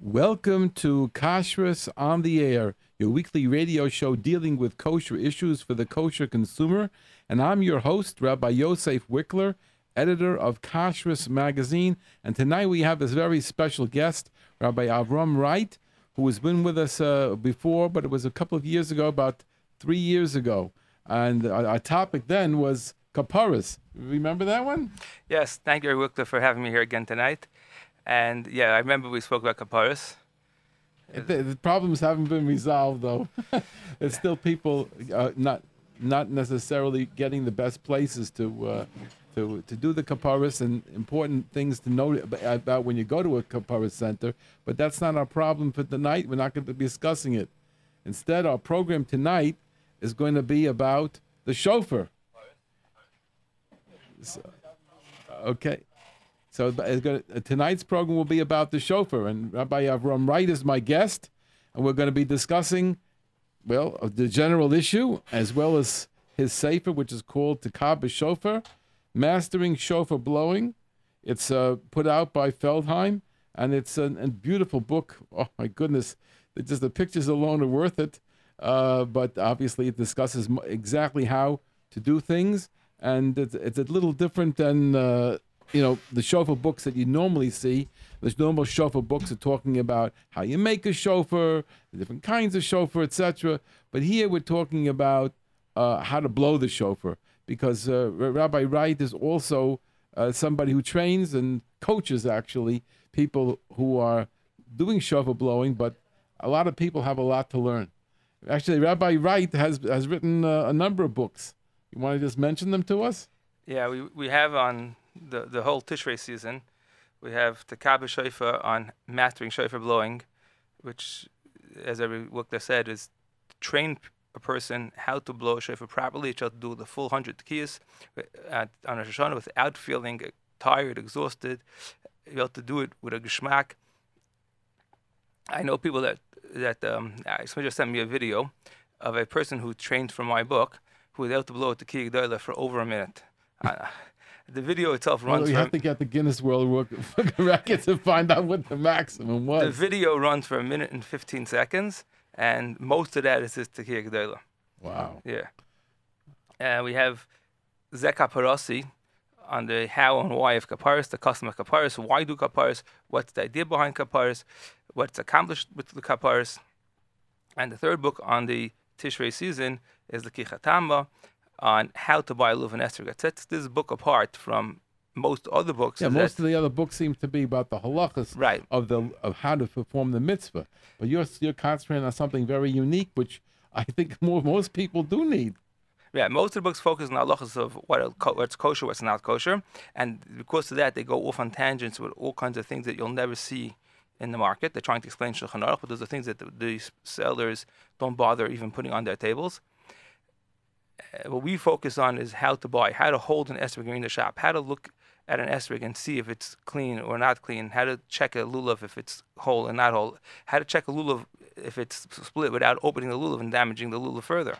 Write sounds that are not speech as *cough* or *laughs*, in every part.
Welcome to Kashrus on the Air, your weekly radio show dealing with kosher issues for the kosher consumer. And I'm your host, Rabbi Yosef Wikler, editor of Kashrus magazine. And tonight we have this very special guest, Rabbi Avram Wright, who has been with us uh, before, but it was a couple of years ago, about three years ago. And our, topic then was Kaparis. Remember that one? Yes, thank you, Wikler, for having me here again tonight. And yeah, I remember we spoke about Kaparis. The, the problems haven't been resolved, though. *laughs* There's still people uh, not not necessarily getting the best places to uh, to to do the kaparis and important things to know about when you go to a kaparis center. But that's not our problem for tonight. We're not going to be discussing it. Instead, our program tonight is going to be about the shofar. So, okay. So gonna, tonight's program will be about the shofar, and Rabbi Avram Wright is my guest, and we're going to be discussing, well, the general issue as well as his sefer, which is called Takab Shofar, Mastering Shofar Blowing. It's uh, put out by Feldheim, and it's a, a, beautiful book. Oh my goodness, just the pictures alone are worth it. Uh, but obviously, it discusses exactly how to do things, and it's, it's a little different than uh, you know, the shofar books that you normally see. The normal shofar books are talking about how you make a shofar, the different kinds of shofar, etc. But here we're talking about uh, how to blow the shofar because uh, Rabbi Wright is also uh, somebody who trains and coaches actually people who are doing shofar blowing, but a lot of people have a lot to learn. Actually, Rabbi Wright has has written uh, a number of books. You want to just mention them to us? Yeah, we we have on the, the whole Tishrei season. We have the Kaaba Shofar on mastering shofar blowing, which, as every Wukta said, is train a person how to blow a shofar properly, to do the full 100 keys uh, on a Hashanah without feeling tired, exhausted, you have to do it with a geschmack. I know people that, that um, uh, somebody just sent me a video of a person who trained for my book who was able to blow at the Key for over a minute. Uh, Uh, the video itself runs. Well, you have to get the Guinness World *laughs* Record to find out what the maximum was. The video runs for a minute and 15 seconds, and most of that is just Tekiya Gedola. Wow. Yeah. And we have Zeka Parasi on the how and why of Kaparis, the custom of Kaparis, why do Kaparis, what's the idea behind Kaparis, what's accomplished with the Kaparis. And the third book on the Tishrei season is the Kichatamba, on how to buy a luv and esrog. It sets this book apart from most other books. Yeah, most of the other books seem to be about the halachas right. of the of how to perform the mitzvah. But you're you're concentrating on something very unique, which I think *laughs* more most people do need. Yeah, most of the books focus on halachas of what what's kosher, what's not kosher, and because of that, they go off on tangents with all kinds of things that you'll never see in the market. They're trying to explain Shulchan Aruch, but those are things that the, the sellers don't bother even putting on their tables. Uh, what we focus on is how to buy, how to hold an esrog in the shop, how to look at an esrog and see if it's clean or not clean, how to check a lulav if it's whole and not whole, how to check a lulav if it's split without opening the lulav and damaging the lulav further.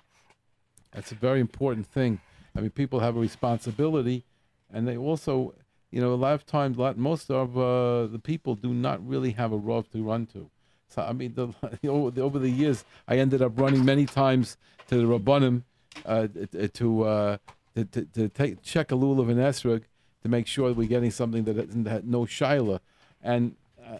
That's a very important thing. I mean, people have a responsibility, and they also, you know, a lot of times, lot, most of uh, the people do not really have a rov to run to. So I mean, the, *laughs* over the years, I ended up running many times to the rabbanim uh, to, uh, to, to, to take, check a lulav and esrog to make sure that we're getting something that has no shiloh. And uh,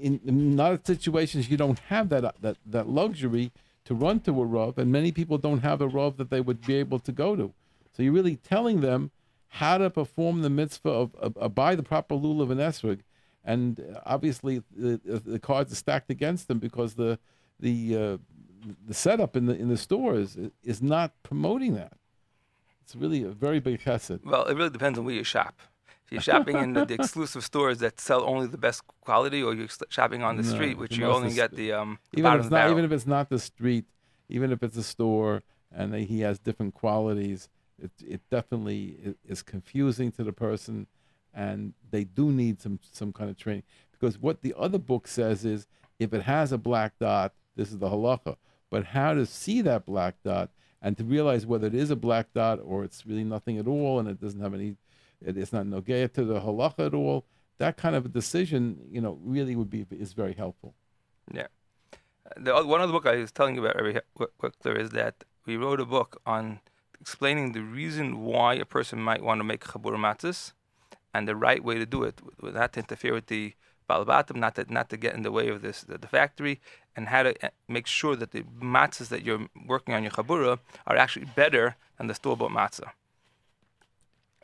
in, in, a lot of situations, you don't have that, that, that luxury to run to a rov, and many people don't have a rov that they would be able to go to. So you're really telling them how to perform the mitzvah of, of, of buy the proper lulav and esrog. And obviously, the, the cards are stacked against them because the the uh, the setup in the in the stores is not promoting that. It's really a very big chesed. Well, it really depends on where you shop. If you're shopping in the, the, *laughs* exclusive stores that sell only the best quality, or you're shopping on the no, street, which you only get the um, the even if it's not even if it's not the street, even if it's a store and he has different qualities, it it definitely is confusing to the person, and they do need some some kind of training because what the other book says is if it has a black dot, this is the halacha but how to see that black dot and to realize whether it is a black dot or it's really nothing at all and it doesn't have any, it, it's not nogea to the halacha at all. that kind of a decision, you know, really would be is very helpful. Yeah. The one other book I was telling you about, Rabbi Wickler, is that we wrote a book on explaining the reason why a person might want to make chabur matzahs and the right way to do it without to interfere with the balabatim, not to not to get in the way of this the, the factory, and how to uh, make sure that the matzahs that you're working on your chabura are actually better than the store bought matzah.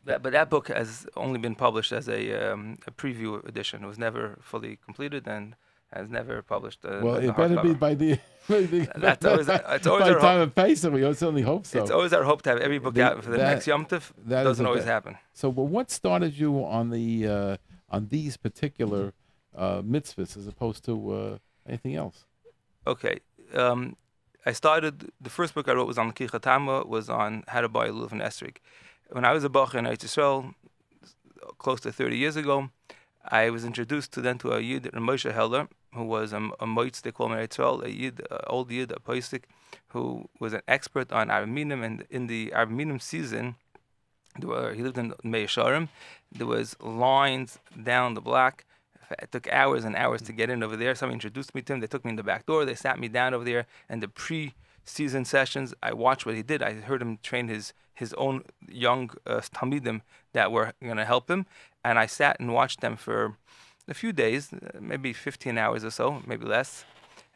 That, but that book has only been published as a, um, a preview edition. It was never fully completed and has never published. Uh, Well, a it better be by the, *laughs* by the That's always- it's always by our time of Pesach. We certainly hope so. It's always our hope to have every book The- out for the that- next Yom Tov. that Doesn't always happen. So, well, what started you on the uh, on these particular uh, mitzvahs as opposed to uh, anything else? Okay. Um, I started the first book I wrote was on Kichatama, was on how to buy a lulav and esrig. When I was a bach in Eretz Yisrael, close to 30 years ago, I was introduced to then to a yid, Moshe Heller, who was a, a moitz, they call him Eretz a yid, old yid, a poistic, who was an expert on Araminim, and in the Araminim season, were, he lived in Mea Shearim, there was lines down the block. It took hours and hours to get in over there. Someone introduced me to him. They took me in the back door. They sat me down over there. And the pre-season sessions, I watched what he did. I heard him train his his own young uh, talmidim that were going to help him. And I sat and watched them for a few days, uh, maybe 15 hours or so, maybe less.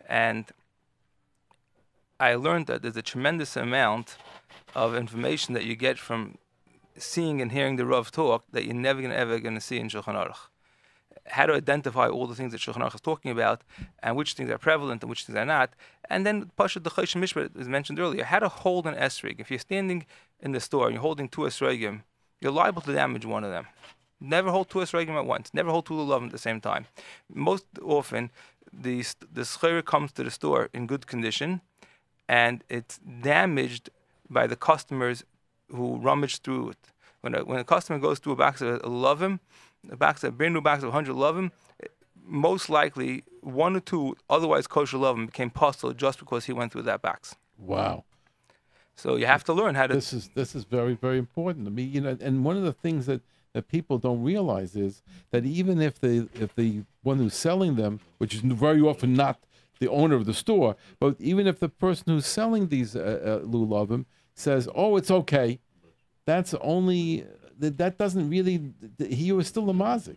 And I learned that there's a tremendous amount of information that you get from seeing and hearing the Rav talk that you're never gonna, ever to see in Shulchan Aruch. How to identify all the things that Shulchan Aruch is talking about and which things are prevalent and which things are not. And then Pasha the Choshen Mishpat was mentioned earlier. How to hold an esrig. If you're standing in the store and you're holding two esrogim, you're liable to damage one of them. Never hold two esrogim at once. Never hold two lulavim at the same time. Most often, the the schayr comes to the store in good condition, and it's damaged by the customers who rummage through it. When a, when a customer goes through a box of lovim, a box, a brand new box of 100 lovim, most likely one or two otherwise kosher lovim became pasul just because he went through that box. Wow. So you have to learn how to. this is this is very very important to me you know and one of the things that that people don't realize is that even if the if the one who's selling them which is very often not the owner of the store but even if the person who's selling these uh, uh, lulavim says oh it's okay that's only that that doesn't really he was still a mazik.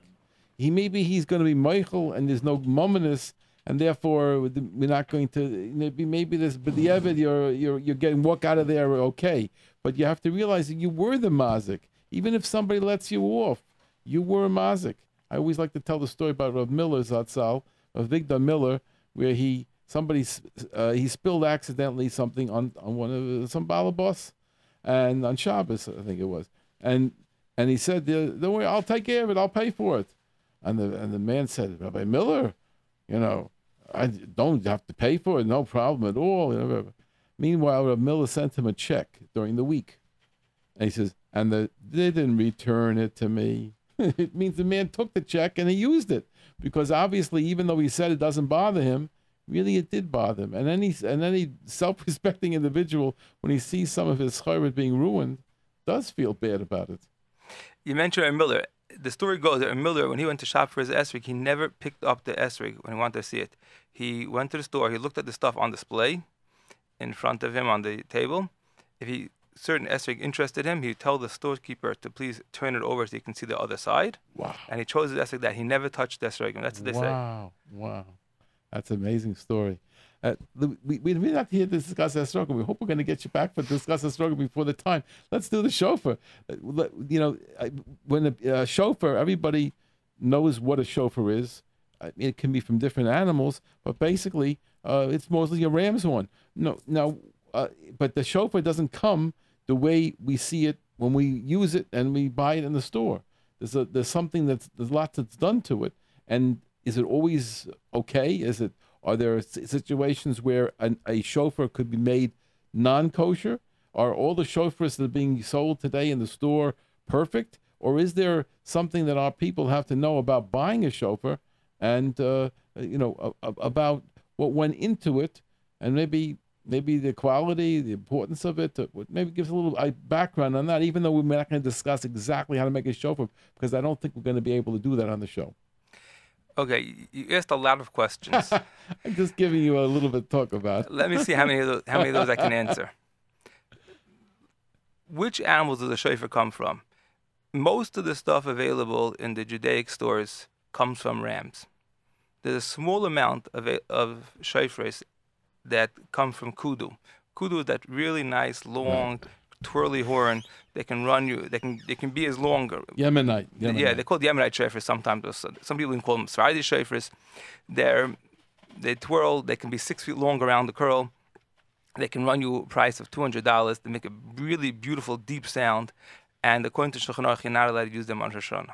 He maybe he's going to be mochel and there's no mumminess and therefore we're not going to maybe maybe this but the evid you're you're you're getting walk out of there okay. But you have to realize that you were the mazik. Even if somebody lets you off you were a mazik. I always like to tell the story about Rav Miller Zatzal Avigdor Miller where he somebody uh, he spilled accidentally something on on one of some balabos and on Shabbos I think it was. And and he said don't worry I'll take care of it I'll pay for it and the and the man said Rabbi Miller you know, I don't have to pay for it, no problem at all. Meanwhile, Rav Miller sent him a check during the week. And he says, and the, they didn't return it to me. *laughs* it means the man took the check and he used it. Because obviously, even though he said it doesn't bother him, really it did bother him. And any, and any self respecting *laughs* individual, when he sees some of his chayrit being ruined, does feel bad about it. You mentioned Aaron Miller. The story goes that Aaron Miller, when he went to shop for his esrig, he never picked up the esrig when he wanted to see it. He went to the store, he looked at the stuff on display in front of him on the table. If he certain esrig interested him, he'd tell the storekeeper to please turn it over so he can see the other side. Wow. And he chose the esrig that he never touched the esrig. That's what they say. wow, wow, that's an amazing story. Uh, we, we, we're not here to discuss struggle. We hope we're going to get you back for discuss struggle before the time. Let's do the shofar. Uh, You know, when a uh, shofar, everybody knows what a shofar is. It can be from different animals, but basically, uh, it's mostly a ram's horn. No, now, uh, but the shofar doesn't come the way we see it when we use it and we buy it in the store. There's a there's something that's there's lots that's done to it, and is it always okay? Is it are there situations where an, a shofar could be made non-kosher? Are all the shofars that are being sold today in the store perfect, or is there something that our people have to know about buying a shofar, and uh, you know about what went into it, and maybe maybe the quality, the importance of it. To, maybe give us a little uh, background on that, even though we're not going to discuss exactly how to make a shofar, because I don't think we're going to be able to do that on the show. Okay, you asked a lot of questions. *laughs* I'm just giving you a little bit talk about. Let me see how many of those, how many of those I can answer. *laughs* Which animals does the shofar come from? Most of the stuff available in the Judaic stores comes from rams. There's a small amount of of shofars that come from kudu. Kudu is that really nice, long, right. Twirly horn. They can run you. They can they can be as long. Yemenite. Yemenite. Yeah, they're called Yemenite shofars sometimes. Some people even call them Sephardi shofars. They're they twirl. They can be six feet long around the curl. They can run you a price of two hundred dollars. They make a really beautiful, deep sound. And according to Shulchan Aruch, you're not allowed to use them on Rosh Hashanah.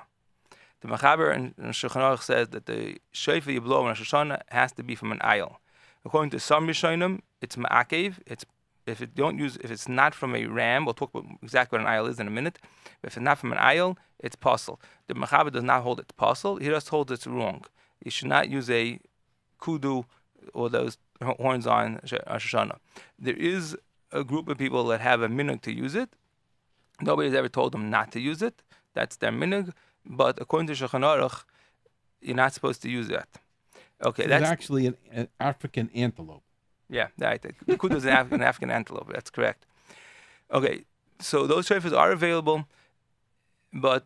The Machaber in Shulchan Aruch says that the shofar you blow on Rosh Hashanah has to be from an ayil. According to some Rishonim, it's ma'akev. It's if it don't use if it's not from a ram. We'll talk about exactly what an ayil is in a minute. But if it's not from an ayil, it's pasul. The Machaber does not hold it pasul. He just holds it's wrong. You should not use a kudu or those horns on Rosh Hashanah. There is a group of people that have a minhag to use it. Nobody's ever told them not to use it. That's their minhag. But according to Shulchan Aruch, you're not supposed to use that. Okay, that's actually an, an, African antelope. Yeah, right. The kudu is an, Af- an African antelope. That's correct. Okay, so those shofars are available, but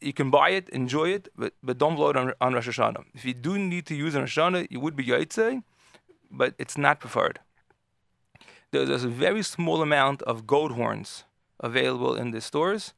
you can buy it, enjoy it, but, but don't blow it on, on Rosh Hashanah. If you do need to use on Rosh Hashanah, you would be Yaitse, but it's not preferred. There's, a very small amount of goat horns available in the stores.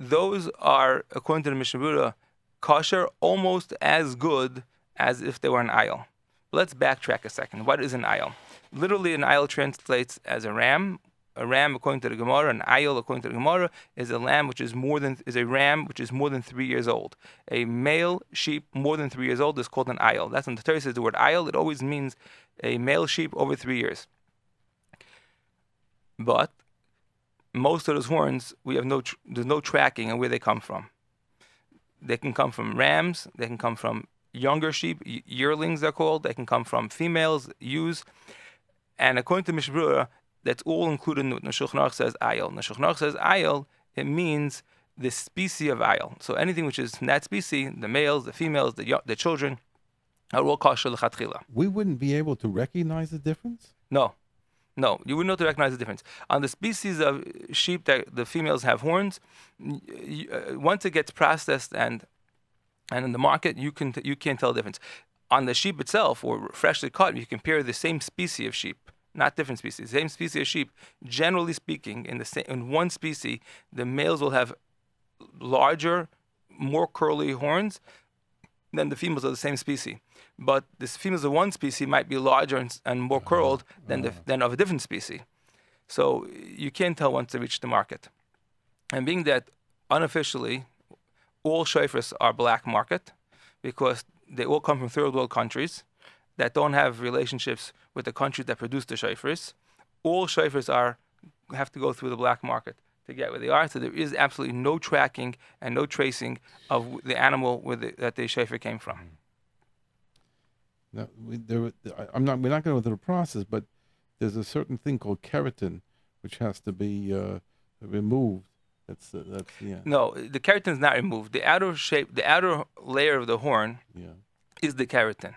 Those are, according to the Mishnah Berurah, kosher almost as good as if they were an ayil. Let's backtrack a second. What is an ayil? Literally, an ayil translates as a ram. A ram, according to the Gemara, an ayil, according to the Gemara, is a lamb which is more than is a ram which is more than three years old. A male sheep more than three years old is called an ayil. That's when the Torah says the word ayil. It always means a male sheep over three years. But most of those horns, we have no tr- there's no tracking on where they come from. They can come from rams. They can come from younger sheep, yearlings they're called. They can come from females, ewes. And according to Mishnah Berurah, that's all included in what says ayil. Shulchan says ayil, it means the species of ayil. So anything which is from that species, the males, the females, the, the children, are all kosher l'chatchila. We wouldn't be able to recognize the difference? No. No, you wouldn't recognize the difference. On the species of sheep that the females have horns, uh, once it gets processed and and in the market, you can you can't tell the difference. On the sheep itself, or freshly caught, you compare the same species of sheep, not different species, same species of sheep. Generally speaking, in the same in one species, the males will have larger, more curly horns than the females of the same species. But the females of one species might be larger and, and more curled than the, than of a different species. So you can't tell once they reach the market. And being that unofficially all shofars are black market because they all come from third world countries that don't have relationships with the countries that produce the shofars. All shofars are have to go through the black market to get where they are. So there is absolutely no tracking and no tracing of the animal the, that the shofar came from. Now, we, there, I'm not. We're not going to go through the process, but there's a certain thing called keratin, which has to be uh, removed that's uh, that's yeah. No, the keratin is not removed. The outer shape, the outer layer of the horn, yeah. is the keratin.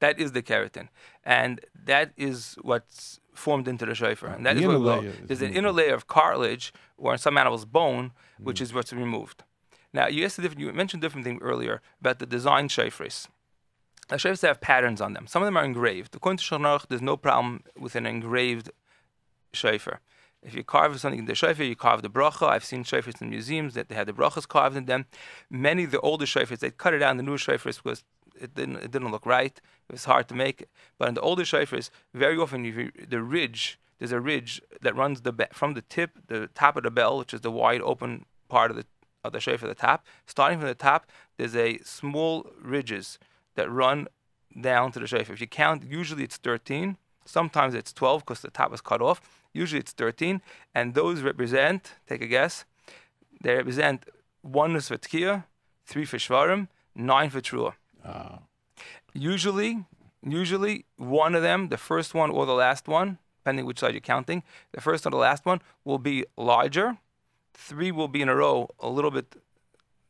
That is the keratin, and that is what's formed into the shofar. And that the is what there's an inner layer of cartilage, or in some animals, bone, which mm. is what's removed. Now, you asked a different. You mentioned a different thing earlier about the design shofars. The shofars have patterns on them. Some of them are engraved. According to Shulchan there's no problem with an engraved shofar. If you carve something in the shofar, you carve the bracha. I've seen shofars in museums that they had the brachas carved in them. Many of the older shofars, they cut it in the newer shofars because it didn't, it didn't look right. It was hard to make. But in the older shofars, very often you, the ridge, there's a ridge that runs the from the tip, the top of the bell, which is the wide open part of the of the shofar, the top. Starting from the top, there's a small ridges that run down to the shofar. If you count, usually it's 13. Sometimes it's 12 because the top is cut off. Usually it's 13, and those represent, take a guess, they represent one is for Tkiya, three for Shvarim, nine for Trua. Oh. Ah. Usually, Usually, one of them, the first one or the last one, depending which side you're counting, the first or the last one will be larger. Three will be in a row, a little bit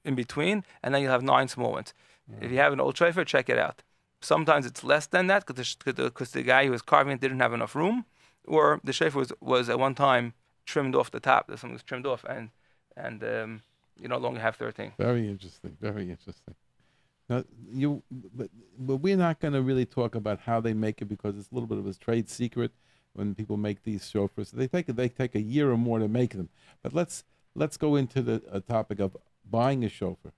in between, and then you'll have nine small ones. Hmm. If you have an old shofar, check it out. Sometimes it's less than that because the, the, guy who was carving it didn't have enough room, or the shofar was, was at one time trimmed off the top. Something was trimmed off, and and um, you no longer have 13. Very interesting. Very interesting. Now, you, but, but we're not going to really talk about how they make it because it's a little bit of a trade secret when people make these shofars. They take they take a year or more to make them. But let's let's go into the topic of buying a shofar.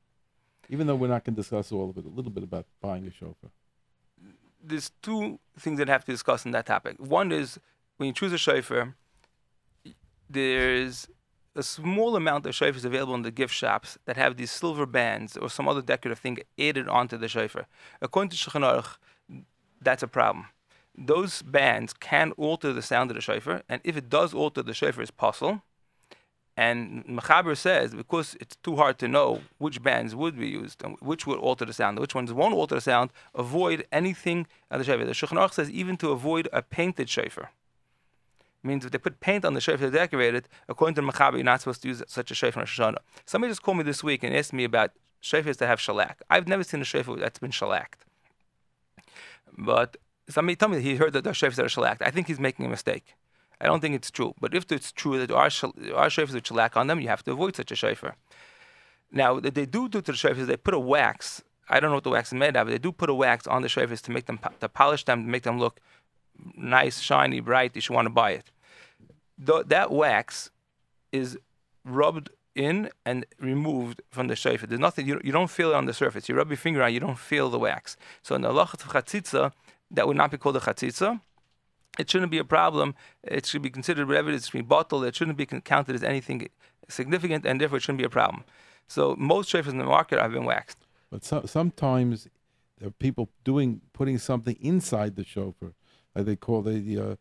Even though we're not going to discuss all of it, a little bit about buying a shofar. There's two things that I have to discuss in that topic. One is when you choose a shofar, there's a small amount of shofars available in the gift shops that have these silver bands or some other decorative thing added onto the shofar. According to Shulchan Aruch, that's a problem. Those bands can alter the sound of the shofar, and if it does alter the shofar, it's pasul. And Mechaber says because it's too hard to know which bands would be used and which would alter the sound, which ones won't alter the sound, avoid anything on the shofar. The Shulchan Aruch says even to avoid a painted shofar means if they put paint on the shofar to decorate it, according to the Mechaber, you're not supposed to use such a shofar in Rosh Hashanah. Somebody just called me this week and asked me about shofars that have shellac. I've never seen a shofar that's been shellacked. But somebody told me that he heard that there are shofars that are shellacked. I think he's making a mistake. I don't think it's true. But if it's true that there are, there are shofars with shellac on them, you have to avoid such a shofar. Now, they do do to the shofars, they put a wax. I don't know what the wax is made of, but they do put a wax on the shofars to make them, to polish them, to make them look nice, shiny, bright, you should want to buy it. The, that wax is rubbed in and removed from the shofar. There's nothing, you, you don't feel it on the surface. You rub your finger on, you don't feel the wax. So in the halachas of chatzitza, that would not be called a chatzitza. It shouldn't be a problem. It should be considered whatever it is to be batel. It shouldn't be counted as anything significant, and therefore it shouldn't be a problem. So most shofars in the market have been waxed. But so, sometimes there are people doing putting something inside the shofar uh, they call the, uh, the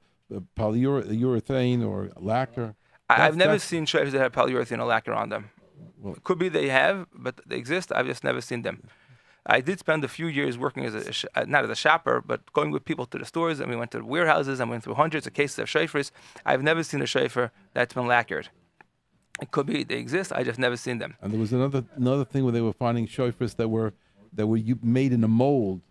polyurethane or lacquer. That's, I've never seen shofars that have polyurethane or lacquer on them. Well, it could be they have, but they exist. I've just never seen them. I did spend a few years working as a, uh, not as a shopper, but going with people to the stores, and we went to warehouses and went through hundreds of cases of shofars. I've never seen a shofar that's been lacquered. It could be they exist. I just never seen them. And there was another another thing where they were finding shofars that were that were made in a mold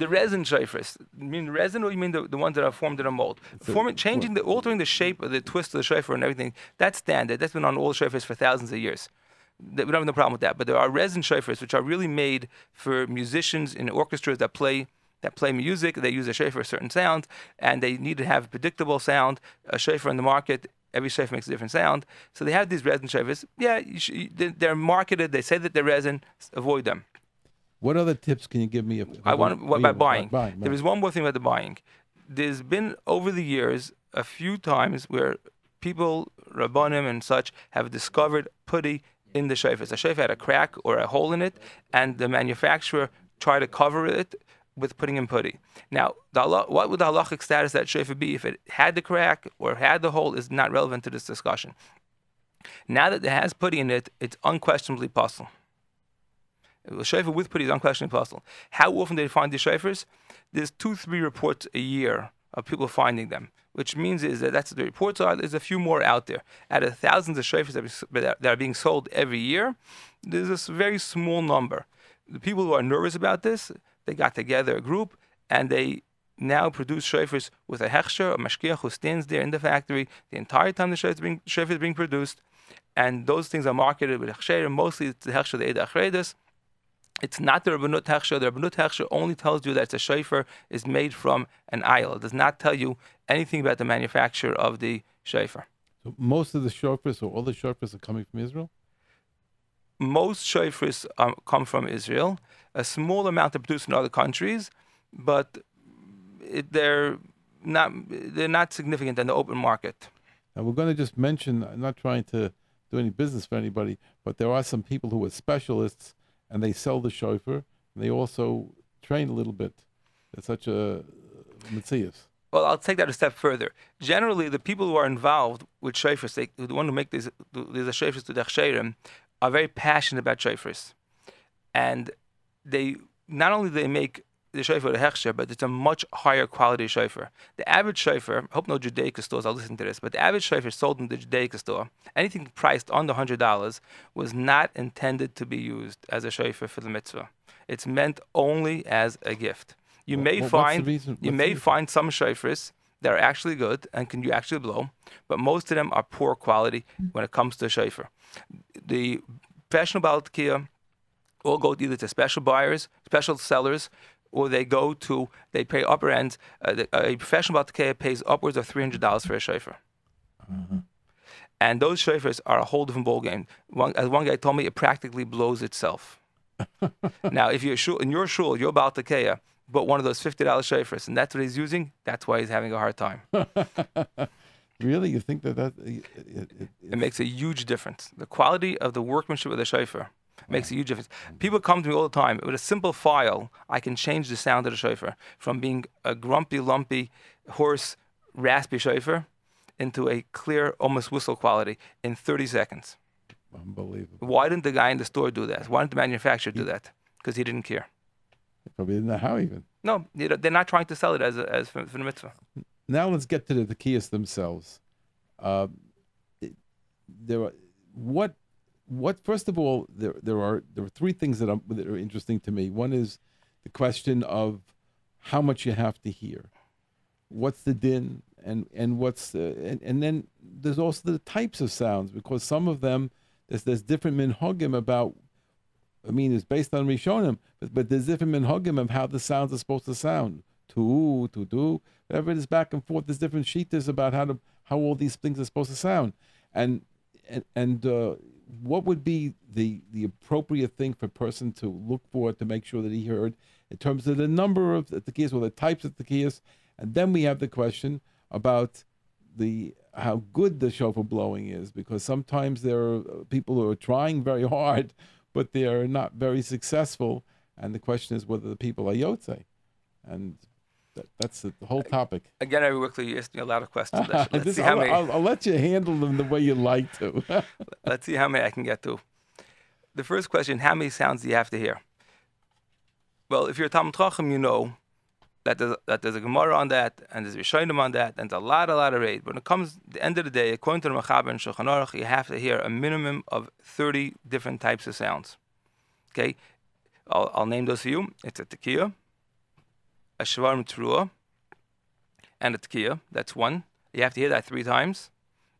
the resin shofars. You mean resin, or you mean the, the ones that are formed in a mold? Forming, changing the, altering the shape of the twist of the shofar and everything. That's standard. That's been on all shofars for thousands of years. We don't have no problem with that. But there are resin shofars which are really made for musicians in orchestras that play that play music. They use a shofar for certain sound, and they need to have a predictable sound. A shofar in the market every shofar makes a different sound. So they have these resin shofars. Yeah, should, they're marketed. They say that they're resin. Avoid them. What other tips can you give me? If, I want what, about buying. buying. There is one more thing about the buying. There's been over the years a few times where people, rabbanim and such, have discovered putty in the shofar. The shofar had a crack or a hole in it, and the manufacturer tried to cover it with putting in putty. Now, the, what would the halachic status of that shofar be if it had the crack or had the hole is not relevant to this discussion. Now that it has putty in it, it's unquestionably pasul. The shofar with putty is unquestionably pasul. How often do they find these shofars? There's two, three reports a year of people finding them, which means is that that's the reports are. There's a few more out there. Out of thousands of shofars that are being sold every year, there's this very small number. The people who are nervous about this, they got together a group and they now produce shofars with a hechsher, a mashkiach who stands there in the factory the entire time the shofar is being, shofar is being produced. And those things are marketed with hechsher, mostly it's the hechsher, the Eidah HaChareidis. It's not the Rabbanut Hechsher. The Rabbanut Hechsher only tells you that the shofar is made from an ayil. It does not tell you anything about the manufacture of the shofar. So most of the shofars, or all the shofars, are coming from Israel. Most shofars um, come from Israel. A small amount are produced in other countries, but it, they're not they're not significant in the open market. Now we're going to just mention. I'm not trying to do any business for anybody, but there are some people who are specialists and they sell the shofar. And they also train a little bit. It's such a uh, Matthias. Well, I'll take that a step further. Generally, the people who are involved with shofars, they, the one who make these, these shofars to the are very passionate about shofars. And they not only they make the shofar the hechsher, but it's a much higher quality shofar. The average shofar, I hope no Judaica stores are listening to this, but the average shofar sold in the Judaica store, anything priced under hundred dollars, was not intended to be used as a shofar for the mitzvah. It's meant only as a gift. You Wha- may the find you may find some shofars that are actually good and can you actually blow, but most of them are poor quality when it comes to shofar. The professional balatikia all go either to special buyers, special sellers, or they go to they pay upper end. Uh, the, a professional balatikia pays upwards of three hundred dollars for a shofar. And those shofars are a whole different ballgame. One, as one guy told me, it practically blows itself. *laughs* now, if you're shul, in your shul, you're about to Kea, but one of those fifty dollars shofars, and that's what he's using. That's why he's having a hard time. *laughs* Really, you think that that it, it, it, It makes a huge difference. The quality of the workmanship of the shofar makes a huge difference. People come to me all the time with a simple file. I can change the sound of the shofar from being a grumpy, lumpy, hoarse, raspy shofar into a clear, almost whistle quality in 30 seconds. unbelievable. Why didn't the guy in the store do that? Why didn't the manufacturer do that? Because he didn't care. Probably didn't know how even. No, they're not trying to sell it as a, as for, for the mitzvah. Now let's get to the tekias themselves. Uh, it- there are what what first of all there there are there are three things that, are that are interesting to me. One is the question of how much you have to hear. What's the din and and what's and, and then there's also the types of sounds because some of them there's there's different minhagim about I mean, it's based on Rishonim, but, but there's different minhagim of how the sounds are supposed to sound. Tu, tu, tu, whatever it is back and forth. There's different sheetas about how to how all these things are supposed to sound, and and and uh, what would be the the appropriate thing for a person to look for to make sure that he heard in terms of the number of the tekiyas or the types of the tekiyas, and then we have the question about the how good the shofar blowing is because sometimes there are uh, people who are trying very hard but they are not very successful. And the question is whether the people are yotze. And that, that's the whole topic Again, every weekly you ask me a lot of questions. Let's, *laughs* let's This- see how I'll, many. I'll, I'll let you handle them the way you like to *laughs* Let's see how many I can get to. The first question: How many sounds do you have to hear? Well, if you're a Talmud Chacham, you know that there's, that there's a Gemara on that, and there's a Rishonim on that, and there's a lot, a lot of raid. When it comes to the end of the day, according to the Machaber and Shulchan Aruch, you have to hear a minimum of 30 different types of sounds. Okay, I'll, I'll name those for you. It's a tekiah, a shvarm trua, and a tekiah. That's one. You have to hear that three times.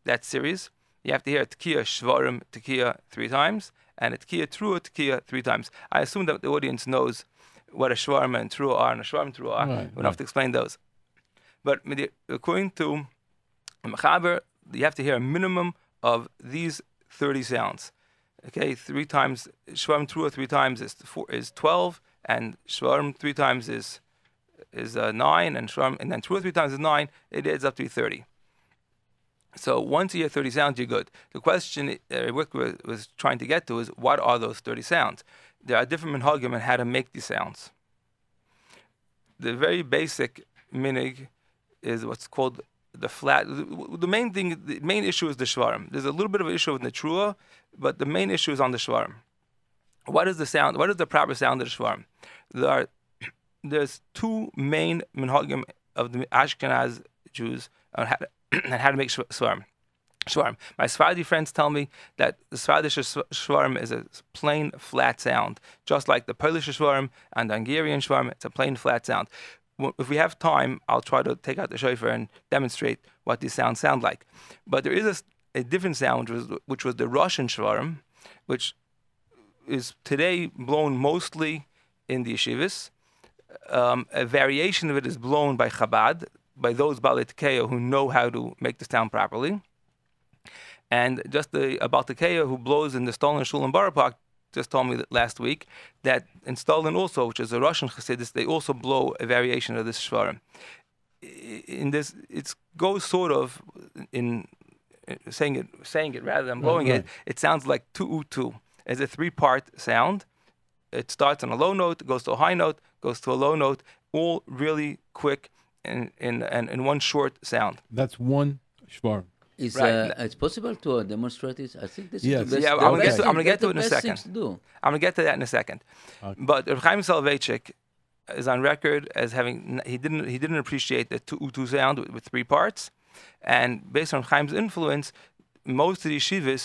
That series. You have to hear a tekiah shvarim tekiah three times, and a tekiah trua tekiah three times. I assume that the audience knows what a shvarm and trua are and a shvarm trua are. Right, we don't right. have to explain those. But according to Mechaber, you have to hear a minimum of these 30 sounds. Okay, three times shvarm trua three times is four, is 12, and shvarm three times is is uh, nine, and shvarm and then two or three times is nine. It adds up to be 30. So once you hear 30 sounds, you're good. The question uh, Rick was, trying to get to is what are those 30 sounds? There are different minhagim on how to make these sounds. The very basic minig is what's called the flat. The, the main thing, the main issue is the shvarim. There's a little bit of an issue with the trua, but the main issue is on the shvarim. What is the sound? What is the proper sound of the shvarim? There are there's two main minhagim of the Ashkenaz Jews on how to, *clears throat* on how to make shv- shvarim. My Sephardi friends tell me that the Sephardic sh- shvarm is a plain flat sound, just like the Polish shvarm and the Hungarian shvarm. It's a plain flat sound. If we have time, I'll try to take out the shofar and demonstrate what these sounds sound like. But there is a different sound, which was, which was the Russian shvarm, which is today blown mostly in the yeshivas. Um, a variation of it is blown by Chabad, by those Balitkeo who know how to make the sound properly. And just the about the who blows in the Stolin Shul in Borough Park just told me that last week that in Stolin also, which is a Russian Hasidus, they also blow a variation of this Shvarim. In this, it goes sort of in saying it, saying it rather than blowing right. it. It sounds like two two. It's a three-part sound. It starts on a low note, goes to a high note, goes to a low note, all really quick in in in, in one short sound. that's one shvar Is Right. uh, it's possible to uh, demonstrate this? I think this Yes. is the best. Yeah, the I'm gonna get to- I'm gonna get to it in a the best second. things to do. I'm gonna get to that in a second. Okay. But Reb Chaim Soloveitchik is on record as having he didn't he didn't appreciate the two utu sound with, with three parts, and based on Chaim's influence, most of the yeshivas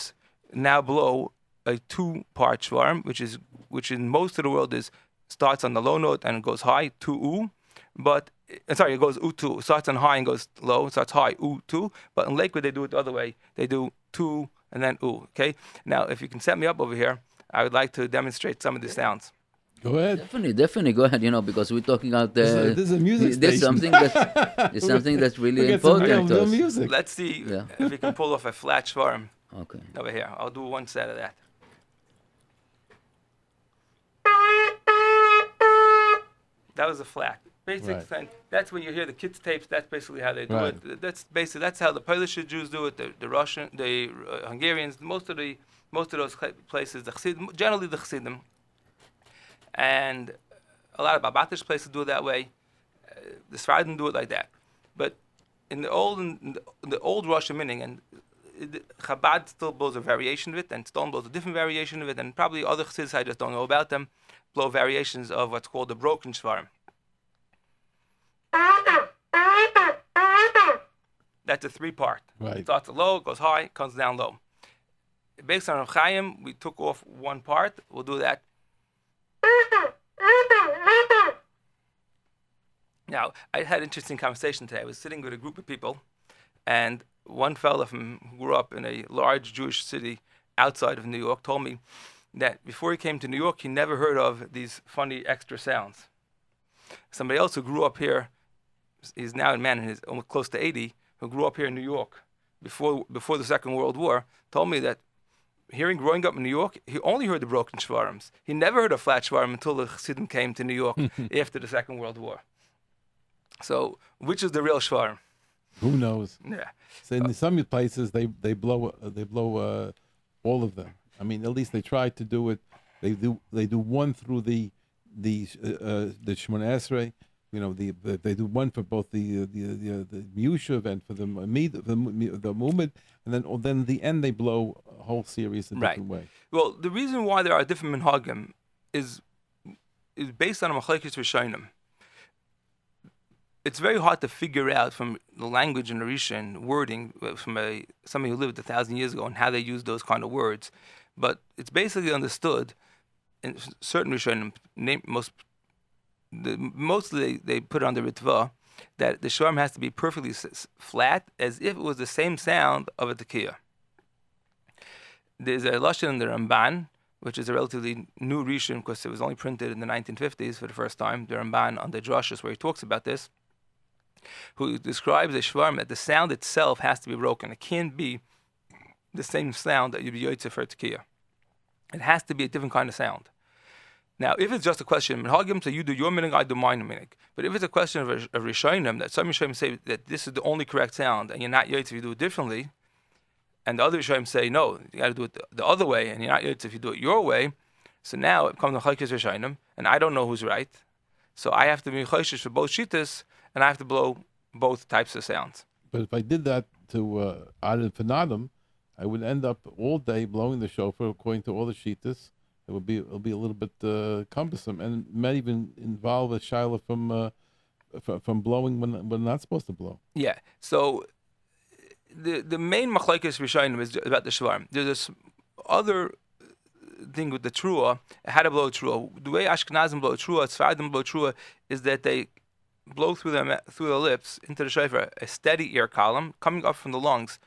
now blow a two-part shvarm, which is which in most of the world is starts on the low note and goes high two u, but uh, sorry it goes u two starts on high and goes low starts high u two, but in Lakewood they do it the other way they do two and then u. Okay, now if you can set me up over here, I would like to demonstrate some of the sounds. Go ahead. Definitely, definitely. Go ahead. You know, because we're talking about the. This is a- this is a music There's station. something that there's *laughs* something that's really we get some important real, to us. music. Let's see Yeah. if we can pull off a flat shvarm *laughs* Okay. over here. I'll do one set of that. That was a flat. Basic Right. thing. That's when you hear the kids' tapes. That's basically how they do Right. it. That's basically that's how the Polish Jews do it. The, the Russian, the uh, Hungarians, most of the most of those places, the Chassidim, generally the Chassidim, and a lot of Babatish places do it that way. Uh, the Sfardim do it like that. But in the old in the, in the old Russian meaning, and it- Chabad still blows a variation of it, and Stone blows a different variation of it, and probably other Chassids I just don't know about them blow variations of what's called the broken shvarm. That's a three part. Right. It starts low, goes high, comes down low. Based on Rav Chaim, we took off one part. We'll do that. Now, I had an interesting conversation today. I was sitting with a group of people, and one fellow from who grew up in a large Jewish city outside of New York told me that before he came to New York, he never heard of these funny extra sounds. Somebody else who grew up here, he's now a man who's almost close to 80, who grew up here in New York before before the Second World War, told me that hearing growing up in New York, he only heard the broken shvarms. He never heard a flat shvarm until the Chassidim came to New York *laughs* after the Second World War. So, which is the real shvarm? Who knows? Yeah. So in some places they they blow uh, they blow uh, all of them. I mean, at least they try to do it. They do they do one through the the uh, uh, the Shemona Esrei. You know, the, the they do one for both the uh, the the, uh, the Mushav and for the Mid the the, the Mumid, and then or then at the end they blow a whole series a Right. different way. Well, the reason why there are different minhagim is is based on a machlekes rishonim. It's very hard to figure out from the language and the Rishon wording uh, from a somebody who lived a thousand years ago and how they use those kind of words, but it's basically understood in certain Rishonim, most the, mostly they, they put it on the ritva that the shorm has to be perfectly flat as if it was the same sound of a tekiah there's a lashon in the Ramban, which is a relatively new rishon because it was only printed in the 1950s for the first time. The Ramban on the Drashas where he talks about this, who describes a shvarm that the sound itself has to be broken. It can't be the same sound that you'd be yotzeh for a. It has to be a different kind of sound. Now, if it's just a question, Minhagim say you do your meaning, I do my meaning. But if it's a question of, of Rishonim, that some Rishonim say that this is the only correct sound and you're not yotzeh if you do it differently, and the other Rishonim say, no, you got to do it the, the other way, and you're not yotze if you do it your way. So now it comes to Chaykes Rishonim, and I don't know who's right. So I have to be Chayshish for both Shitas, and I have to blow both types of sounds. But if I did that to uh, ad infinitum, I would end up all day blowing the shofar according to all the shitas. It would be it'll be a little bit uh, cumbersome, and might even involve a shiloh from uh, from, blowing when when not supposed to blow. Yeah. So the the main machlekes rishonim is about the shvarm. There's this other thing with the trua, how to blow a trua. The way Ashkenazim blow a trua, Sfardim blow a trua, is that they blow through them through the lips into the shofar a steady air column coming up from the lungs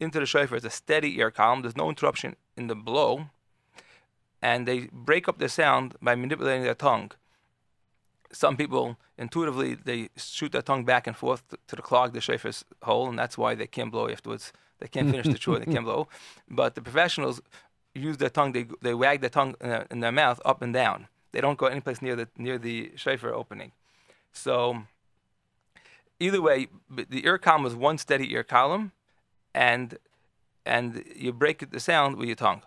into the shofar is a steady air column. There's no interruption in the blow, and they break up the sound by manipulating their tongue some people intuitively they shoot their tongue back and forth to, to the clog the shofar's hole, and that's why they can't blow afterwards. They can't finish the chore, they can't blow. *laughs* But the professionals use their tongue; they they wag their tongue in their, in their mouth up and down. They don't go anyplace near the near the shofar opening. So either way, the ear column is one steady ear column, and and you break the sound with your tongue.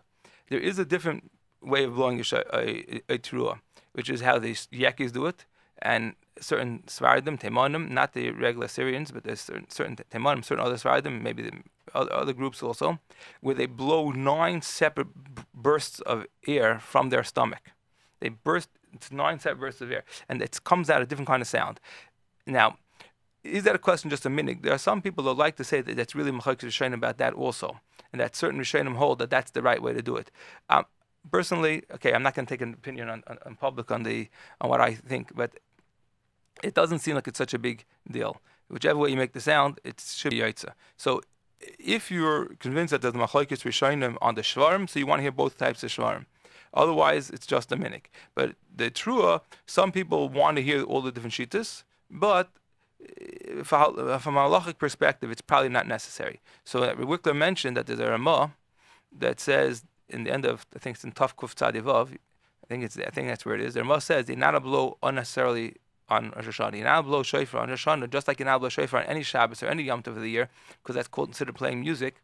There is a different way of blowing a, a, a, trua, which is how the Yakis do it, and certain Svardim, Temanim, not the regular Syrians, but there's certain, certain Temanim, certain other Svardim, maybe the other, other groups also, where they blow nine separate bursts of air from their stomach. They burst. It's nine separate bursts of air, and it comes out a different kind of sound. Now, is that a question just a minute? There are some people that like to say that that's really Machalik Rishonim about that also, and that certain Rishonim hold that that's the right way to do it. Um, personally, okay, I'm not going to take an opinion on, on, on, public on the on what I think, but it doesn't seem like it's such a big deal. Whichever way you make the sound, it should be yaitza. So if you're convinced that there's machlokes rishonim on the shvarim, so you want to hear both types of shvarim. Otherwise, it's just a minik. But the trua, some people want to hear all the different shitas, but Uh, uh, from a halachic perspective, it's probably not necessary. So uh, Wikler mentioned that there's a Ramah that says in the end of I think it's in Taf Kuf Tzadivav, I think it's I think that's where it is. The Ramah says you're not a blow unnecessarily on Rosh Hashanah. You're not blow shofar on Rosh Hashanah, just like you're not blow shofar on any Shabbos or any Yom Tov of the year, because that's considered playing music.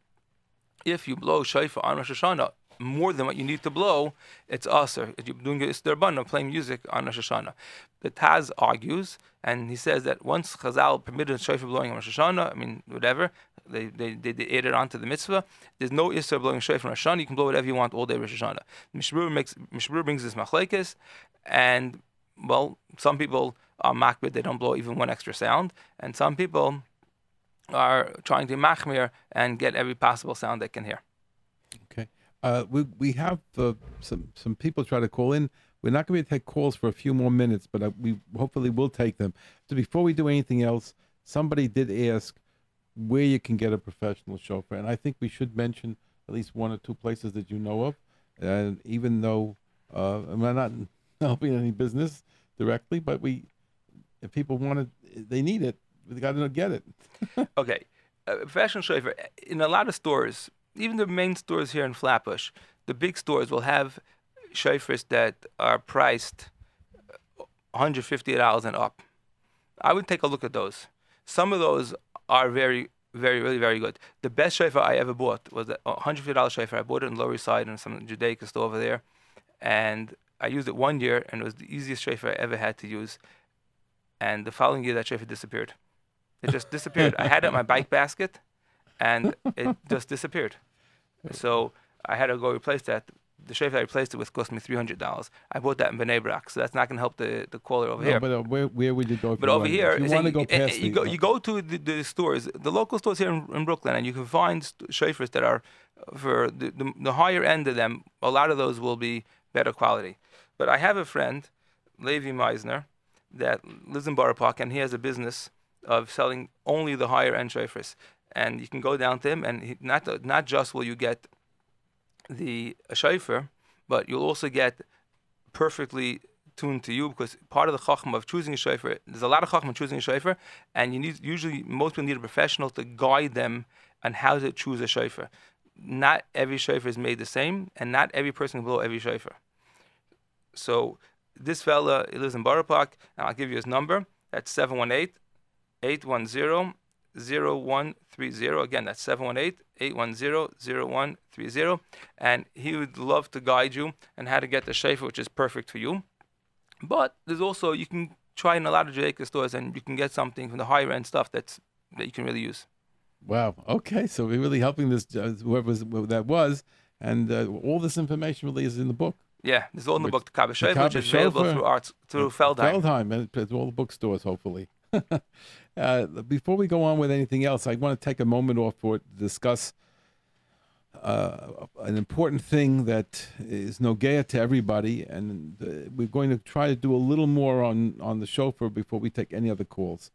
If you blow shofar on Rosh Hashanah more than what you need to blow, it's usher. Uh, you're doing it of playing music on Rosh Hashanah. The Taz argues, and he says that once Chazal permitted shofar blowing on Rosh Hashanah, I mean, whatever, they, they, they, they added onto the mitzvah. There's no Isser blowing shofar on Rosh Hashanah. You can blow whatever you want all day Rosh Hashanah. Mishmur, makes, Mishmur brings this machlekes, and, well, some people are makbid, they don't blow even one extra sound, and some people are trying to machmir and get every possible sound they can hear. Uh, we we have uh, some some people try to call in. We're not going to take calls for a few more minutes, but uh, we hopefully will take them. So before we do anything else, somebody did ask where you can get a professional shofar, and I think we should mention at least one or two places that you know of. And even though uh, I'm not *laughs* helping any business directly, but we if people want it, they need it. They got to get it. *laughs* okay, professional shofar in a lot of stores, even the main stores here in Flatbush, the big stores will have shofars that are priced $150 and up. I would take a look at those. Some of those are very, very, really very good. The best shofar I ever bought was a $150 shofar. I bought it in Lower East Side in some Judaica store over there. And I used it one year, and it was the easiest shofar I ever had to use and the following year that shofar disappeared. It just disappeared. I had it in my bike basket, and it just disappeared. So I had to go replace that. The shofar I replaced it with cost me three hundred dollars. I bought that in Bnei Brak, so that's not going to help the, the caller over no, here. But uh, where, where would you go? But over here, you want to go past you, go, you go to the, the, stores, the local stores here in, in Brooklyn, and you can find shofars that are for the, the, the higher end of them. A lot of those will be better quality. But I have a friend, Levi Meisner, that lives in Borough Park, and he has a business of selling only the higher end shofars. And you can go down to him, and he, not not just will you get the shofar, but you'll also get perfectly tuned to you because part of the chacham of choosing a shofar, there's a lot of chacham choosing a shofar, and you need usually most people need a professional to guide them on how to choose a shofar. Not every shofar is made the same, and not every person can blow every shofar. So this fella he lives in Park, and I'll give you his number. That's 718 810 0130. Again, that's 718 810 0130. And he would love to guide you and how to get the shofar, which is perfect for you. But there's also, you can try in a lot of Judaica stores and you can get something from the higher end stuff that's that you can really use. Wow. Okay. So we're really helping this, uh, whoever was, that was. And uh, all this information really is in the book. Yeah, it's all in the book, the Kabbah which is available through arts through Feldheim. Feldheim, and all the bookstores, hopefully. *laughs* uh, before we go on with anything else, I want to take a moment off for to discuss uh, an important thing that is nogea to everybody, and uh, we're going to try to do a little more on on the shofar before we take any other calls.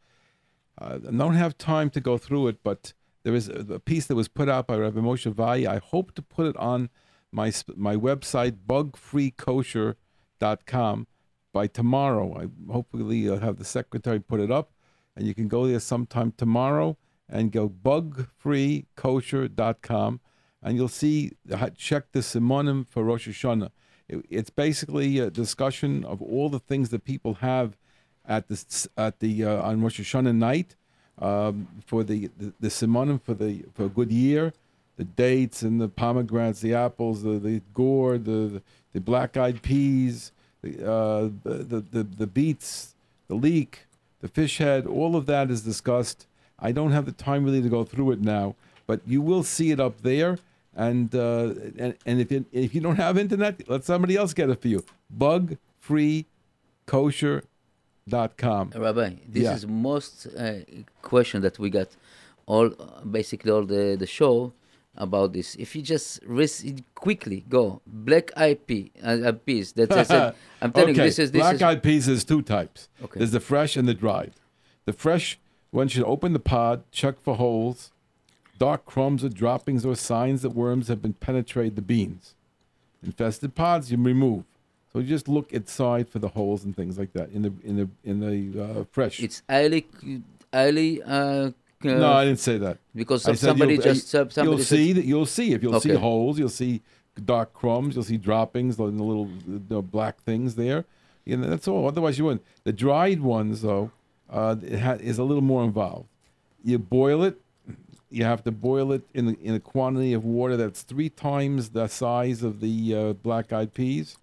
Uh, I don't have time to go through it, but there is a, a piece that was put out by Rabbi Moshe Vaye. I hope to put it on my my website bugfreekosher.com by tomorrow. I hopefully I'll have the secretary put it up, and you can go there sometime tomorrow and go bugfreekosher.com, and you'll see check the simonim for Rosh Hashanah. It, it's basically a discussion of all the things that people have at the at the uh, on Rosh Hashanah night um, for the the, the simonim for the for a good year the dates and the pomegranates, the apples, the, the gourd, the, the black eyed peas, the, uh, the, the, the beets, the leek, the fish head, all of that is discussed. I don't have the time really to go through it now, but you will see it up there. And uh, and, and if, it, if you don't have internet, let somebody else get it for you. free, kosher.com. Rabbi, this Yeah. is most uh, question that we got all basically all the, the show about this. If you just risk it quickly go black IP uh, uh, piece that I said, *laughs* I'm telling okay. you this is this Black is eyed peas is two types. Okay. There's the fresh and the dried. The fresh one should open the pod, check for holes, dark crumbs or droppings or signs that worms have been penetrated the beans. Infested pods you remove. So you just look inside for the holes and things like that in the in the in the uh, fresh. it's highly highly uh, uh, no, I didn't say that. because somebody just uh, somebody you'll see that you'll see if you'll see holes, you'll see dark crumbs, you'll see droppings, the little the black things there. You know, that's all. Otherwise, you wouldn't. The dried ones, though, uh, it ha- is a little more involved. You boil it. You have to boil it in a, in a quantity of water that's three times the size of the uh, black-eyed peas.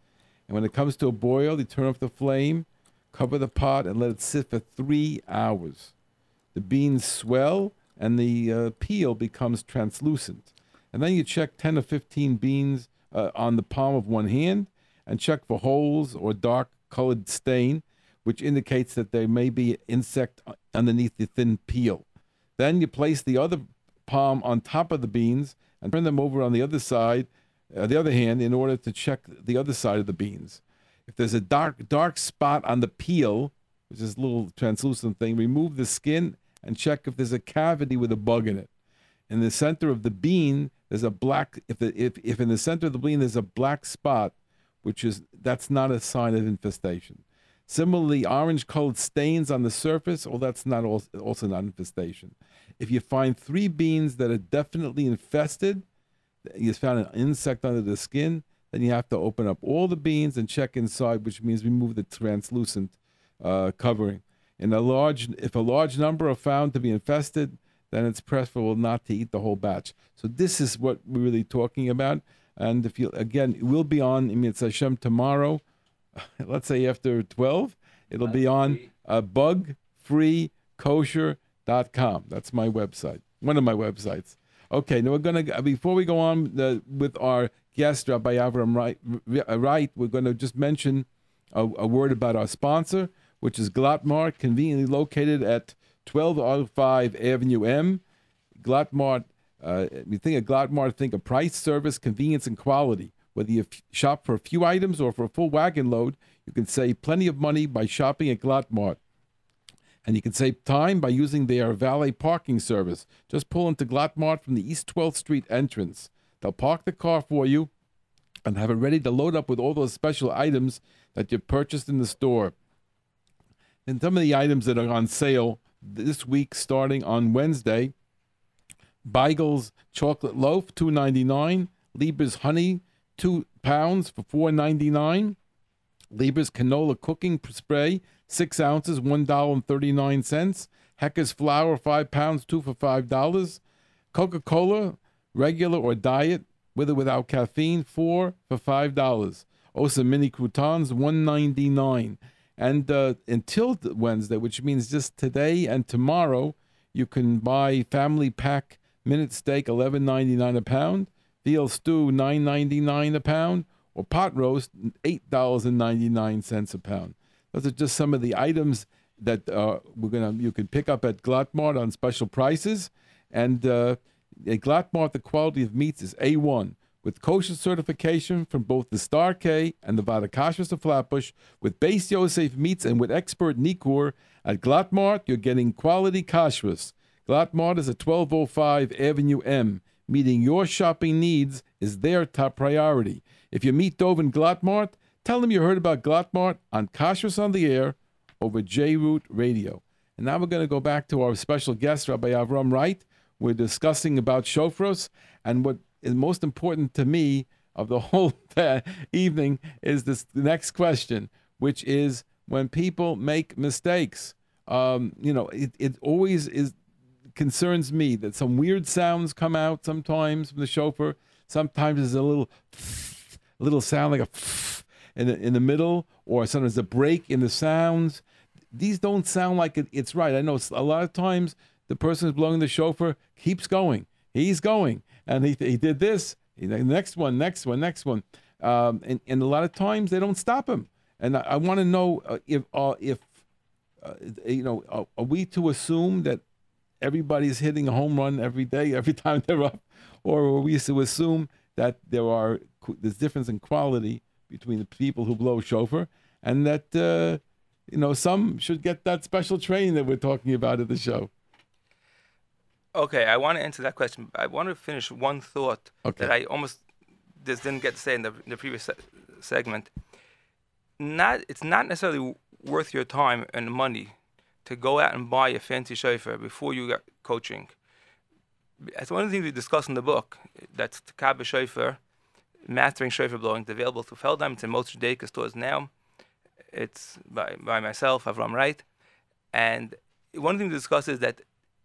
And when it comes to a boil, you turn off the flame, cover the pot, and let it sit for three hours the beans swell and the uh, peel becomes translucent. And then you check 10 or 15 beans uh, on the palm of one hand and check for holes or dark colored stain, which indicates that there may be insect underneath the thin peel. Then you place the other palm on top of the beans and turn them over on the other side, uh, the other hand, in order to check the other side of the beans. If there's a dark dark spot on the peel, which is a little translucent thing, remove the skin and check if there's a cavity with a bug in it. In the center of the bean, there's a black. If the, if if in the center of the bean there's a black spot, which is that's not a sign of infestation. Similarly, orange-colored stains on the surface, well, that's not also, also not infestation. If you find three beans that are definitely infested, you found an insect under the skin, then you have to open up all the beans and check inside, which means remove the translucent uh, covering. In a large, if a large number are found to be infested, then it's preferable not to eat the whole batch. So this is what we're really talking about. And if you again, it will be on Imit Hashem tomorrow. *laughs* Let's say after twelve, it'll be on uh, bugfreekosher.com. That's my website, one of my websites. Okay, now we're gonna before we go on uh, with our guest Rabbi Avram Reit, Reit we're going to just mention a, a word about our sponsor, which is Glatt Mart, conveniently located at 1205 Avenue M. Glatt Mart, uh, you think of Glatt Mart, think of price, service, convenience, and quality. Whether you f- shop for a few items or for a full wagon load, you can save plenty of money by shopping at Glatt Mart. And you can save time by using their valet parking service. Just pull into Glatt Mart from the East 12th Street entrance. They'll park the car for you and have it ready to load up with all those special items that you purchased in the store. And some of the items that are on sale this week, starting on Wednesday, Beigel's chocolate loaf, two ninety nine. Lieber's honey, two pounds for four ninety nine. Lieber's canola cooking spray, six ounces, one dollar and thirty nine cents. Hecker's flour, five pounds, two for five dollars. Coca Cola, regular or diet, with or without caffeine, four for five dollars. Osa mini croutons, one ninety nine. And uh, until Wednesday, which means just today and tomorrow, you can buy family pack minute steak, eleven ninety nine a pound. Veal stew, nine ninety nine a pound, or pot roast, eight dollars and ninety nine cents a pound. Those are just some of the items that uh, we're gonna you can pick up at Glatt Mart on special prices. And uh, at Glatt Mart, the quality of meats is A1 with kosher certification from both the Star K and the Vaad Hakashrus of Flatbush, with Beis Yosef meats and with expert Nikur. At Glatt Mart, you're getting quality kashrus. Glatt Mart is at 1205 Avenue M. Meeting your shopping needs is their top priority. If you meet Dove Glatt Mart, tell them you heard about Glatt Mart on Kashrus on the Air over J Root Radio. And now we're going to go back to our special guest, Rabbi Avram Reit. We're discussing about shofros, and what is most important to me of the *laughs* whole evening is this next question, which is when people make mistakes. Um, you know, it, it always is concerns me that some weird sounds come out sometimes from the shofar. Sometimes there's a little, a little sound like a in the, in the middle, or sometimes a break in the sounds. These don't sound like it, it's right. I know a lot of times the person who's blowing the shofar keeps going. He's going, and he, he did this. Next one, next one, next one. Um, and, and a lot of times they don't stop him. And I, I want to know uh, if uh, if uh, you know are, are we to assume that everybody's hitting a home run every day, *laughs* every time they're up, or are we to assume that there are there's difference in quality between the people who blow shofar, and that uh, you know some should get that special training that we're talking about at the show. Okay, I want to answer that question. I want to finish one thought Okay. that I almost just didn't get to say in the, in the previous se- segment. Not, it's not necessarily worth your time and money to go out and buy a fancy shofar before you get coaching. That's one of the things we discuss in the book. That's Teka B'Shofar, Mastering Shofar Blowing. It's available through Feldheim. It's in most Judaica stores now. It's by, by myself, Avram Reit. And one thing we discuss is that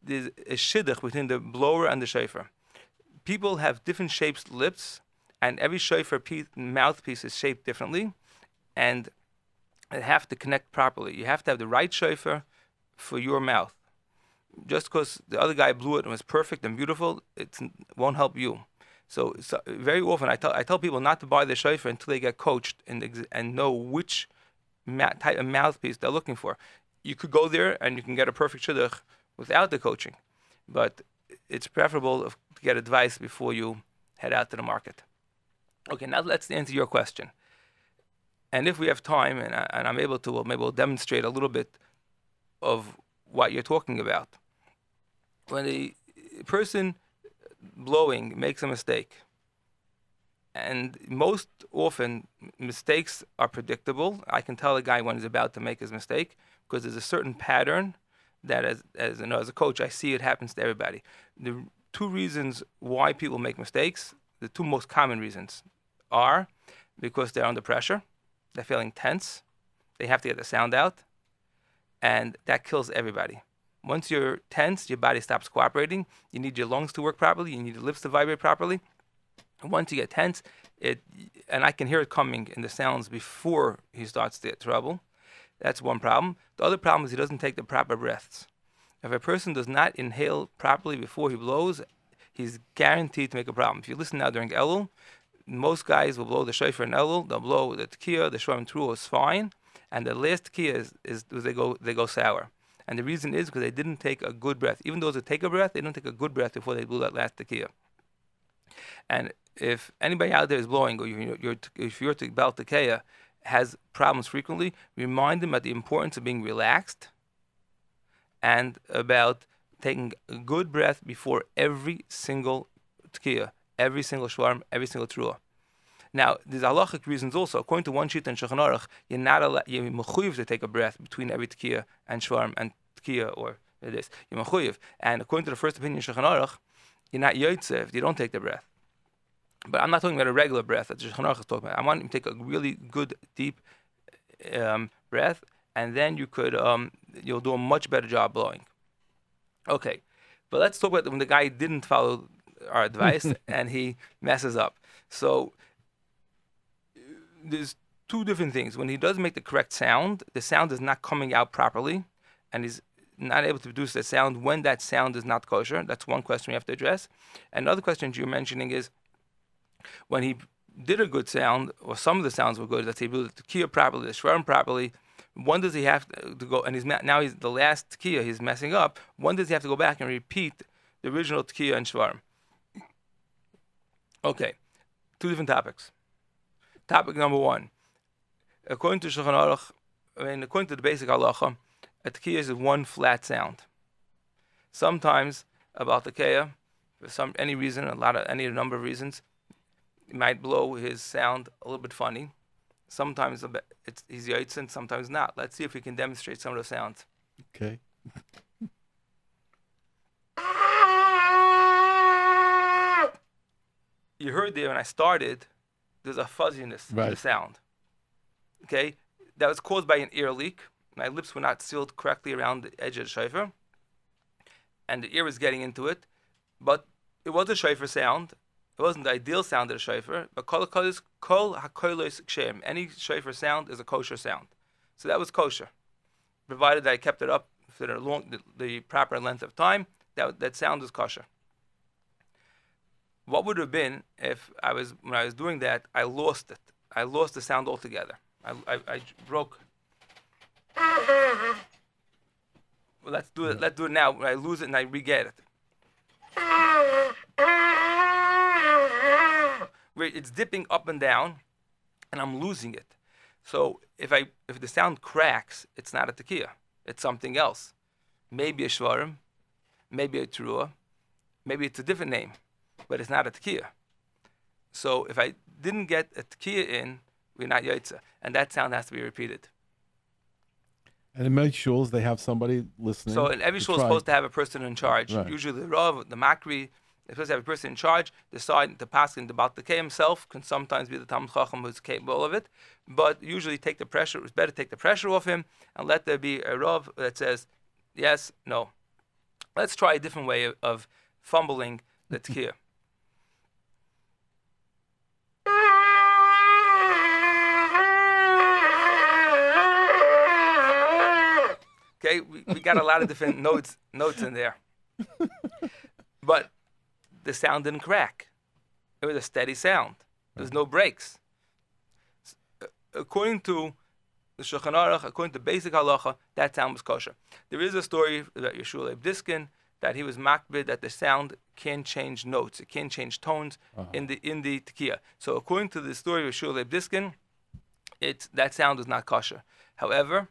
there's a shidduch between the blower and the shofar. People have different shaped lips, and every shofar piece, mouthpiece is shaped differently, and they have to connect properly. You have to have the right shofar for your mouth. Just because the other guy blew it and was perfect and beautiful, it won't help you. So, so very often I tell I tell people not to buy the shofar until they get coached and and know which ma- type of mouthpiece they're looking for. You could go there and you can get a perfect shidduch without the coaching, but it's preferable to get advice before you head out to the market. Okay, now let's answer your question. And if we have time and, I, and I'm able to, well, maybe we'll demonstrate a little bit of what you're talking about. When a person blowing makes a mistake, and most often mistakes are predictable. I can tell a guy when he's about to make his mistake because there's a certain pattern that, as as you know, as a coach, I see it happens to everybody. The two reasons why people make mistakes, the two most common reasons, are because they're under pressure, they're feeling tense, they have to get the sound out, and that kills everybody. Once you're tense, your body stops cooperating. You need your lungs to work properly. You need your lips to vibrate properly. Once you get tense, it and I can hear it coming in the sounds before he starts to get trouble. That's one problem. The other problem is he doesn't take the proper breaths. If a person does not inhale properly before he blows, he's guaranteed to make a problem. If you listen now during Elul, most guys will blow the shofar in Elul. They'll blow the tekiah, the shofar true is fine, and the last tekiah is, is, is they go they go sour. And the reason is because they didn't take a good breath. Even those that take a breath, they don't take a good breath before they blew that last tekiah. And if anybody out there is blowing, or you're, you're, if you're to belt tekiah, has problems frequently, remind them about the importance of being relaxed and about taking a good breath before every single tekiah, every single shvarim, every single trua. Now, there's halachic reasons also. According to one sheet in Shulchan Aruch, you're not allowed, you're mechuyev to take a breath between every tekiah and shvarim and tekiah, or this. You're mechuyev. And according to the first opinion in Shulchan Aruch, you're not yotzeh you don't take the breath. But I'm not talking about a regular breath that Shulchan Aruch is talking about. I want you to take a really good, deep um, breath, and then you could, um, you'll do a much better job blowing. Okay, but let's talk about when the guy didn't follow our advice *laughs* and he messes up. So there's two different things. When he does make the correct sound, the sound is not coming out properly, and he's not able to produce the sound when that sound is not kosher. That's one question we have to address. Another question you're mentioning is when he did a good sound, or some of the sounds were good, let's say he blew the tekiah properly, the shvarim properly, when does he have to go, and he's now he's the last tekiah, he's messing up, when does he have to go back and repeat the original tekiah and shvarim? Okay, two different topics. Topic number one. According to Shulchan Aruch, I mean, according to the basic halacha, a tekiah is one flat sound. Sometimes about the tekiah, for some any reason, a lot of any number of reasons, he might blow his sound a little bit funny. Sometimes a bit- it's he's yotzin, sometimes not. Let's see if we can demonstrate some of those sounds. Okay. *laughs* You heard there when I started, there's a fuzziness in the sound. Okay, that was caused by an ear leak. My lips were not sealed correctly around the edge of the shofar, and the ear was getting into it. But it was a shofar sound. It wasn't the ideal sound of the shofar, but kol hakolos- kol hakolos kshem. Any shofar sound is a kosher sound, so that was kosher, provided that I kept it up for the long, the, the proper length of time. That that sound is kosher. What would have been if I was when I was doing that, I lost it. I lost the sound altogether. I, I, I broke. Well, let's do it. Let's do it now. I lose it and I re-get it. Where it's dipping up and down, and I'm losing it. So if I if the sound cracks, it's not a tekiah. It's something else. Maybe a shvarim, maybe a trua, maybe it's a different name, but it's not a tekiah. So if I didn't get a tekiah in, we're not yaitza, and that sound has to be repeated. And in many shuls, they have somebody listening. So in every shul is supposed to have a person in charge. Right. Usually the rav, the makri, to have a person in charge. Decide to pass in the baltakeh himself can sometimes be the talmud chacham who's capable of it, but usually take the pressure. It's better to take the pressure off him and let there be a rav that says yes, no. Let's try a different way of, of fumbling the tkir. *laughs* Okay, we, we got a lot of different notes notes in there. *laughs* But the sound didn't crack. It was a steady sound. There's no breaks. Uh, According to the Shulchan Aruch, according to basic halacha, that sound was kosher. There is a story about Yehoshua Diskin that he was makbid that the sound can change notes, it can change tones in the in the tekiah. So according to the story of Yehoshua Diskin, it's that sound is not kosher. However,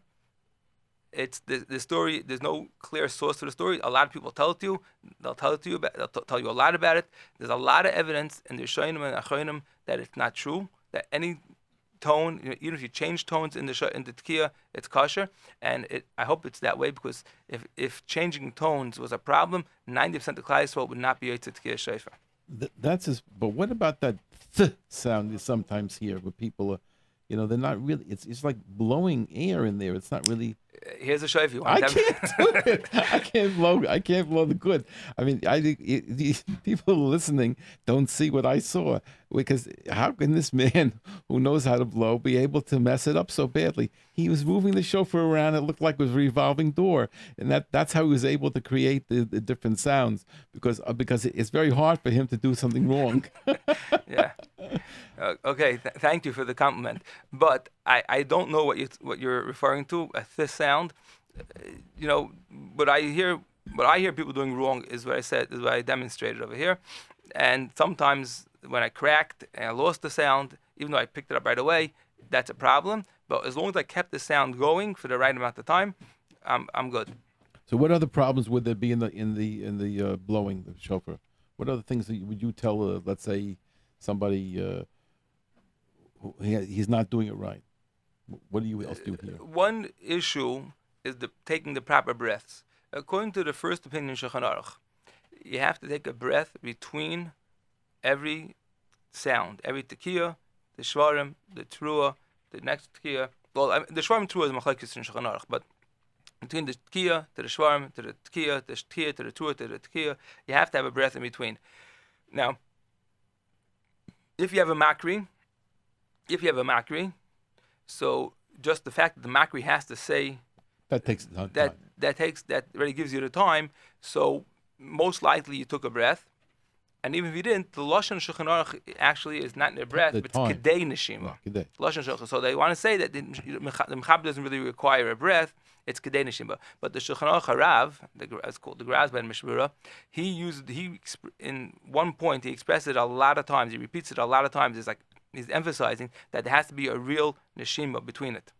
it's the, the story. There's no clear source to the story. A lot of people tell it to you. They'll tell it to you. About, they'll t- tell you a lot about it. There's a lot of evidence in the Rishonim and Achronim that it's not true. That any tone, even if you change tones in the sh- in the tkiya, it's kosher. And it, I hope it's that way because if if changing tones was a problem, 90% of Klai would not be a tkiya shofar. Th- that's his. But what about that th sound you sometimes hear where people are, you know, they're not really. It's it's like blowing air in there. It's not really. Here's a shofar. You I want to can't do *laughs* it. I can't blow. I can't blow the good. I mean, I think it, the people listening don't see what I saw because how can this man *laughs* who knows how to blow be able to mess it up so badly? He was moving the shofar around. It looked like it was a revolving door, and that that's how he was able to create the, the different sounds because uh, because it's very hard for him to do something wrong. *laughs* yeah. Uh, okay. Th- thank you for the compliment, but I, I don't know what you what you're referring to. A this sound, you know, what I hear what I hear people doing wrong is what I said is what I demonstrated over here, and sometimes when I cracked and I lost the sound, even though I picked it up right away, that's a problem. But as long as I kept the sound going for the right amount of time, I'm I'm good. so, what other problems would there be in the in the in the uh, blowing the shofar? What other things that you- would you tell, uh, let's say, somebody uh, who he, he's not doing it right? Wh- What do you else do here? Uh, one issue is the taking the proper breaths. According to the first opinion in Shulchan Aruch, you have to take a breath between every sound, every tekiah, the shvarim, the trua, the next tekiah. Well, I mean, the shvarim trua is machlekes in Shulchan Aruch, but between the tekiah to the shvarim to the tekiah, the tekiah to the trua to the tekiah, you have to have a breath in between. Now, if you have a makri, if you have a makri, so just the fact that the makri has to say That takes time. that that takes that already gives you the time. So most likely you took a breath, and even if you didn't, the lashon shulchan aruch actually is not in the breath, The but time. it's kedei neshima. Lashon shulchan. So they want to say that the the mechab doesn't really require a breath. It's kedei neshima. But the shulchan aruch harav, the it's called the Grasban Mishmura, he used he in one point he expressed it a lot of times. He repeats it a lot of times. It's like he's emphasizing that there has to be a real neshima between it.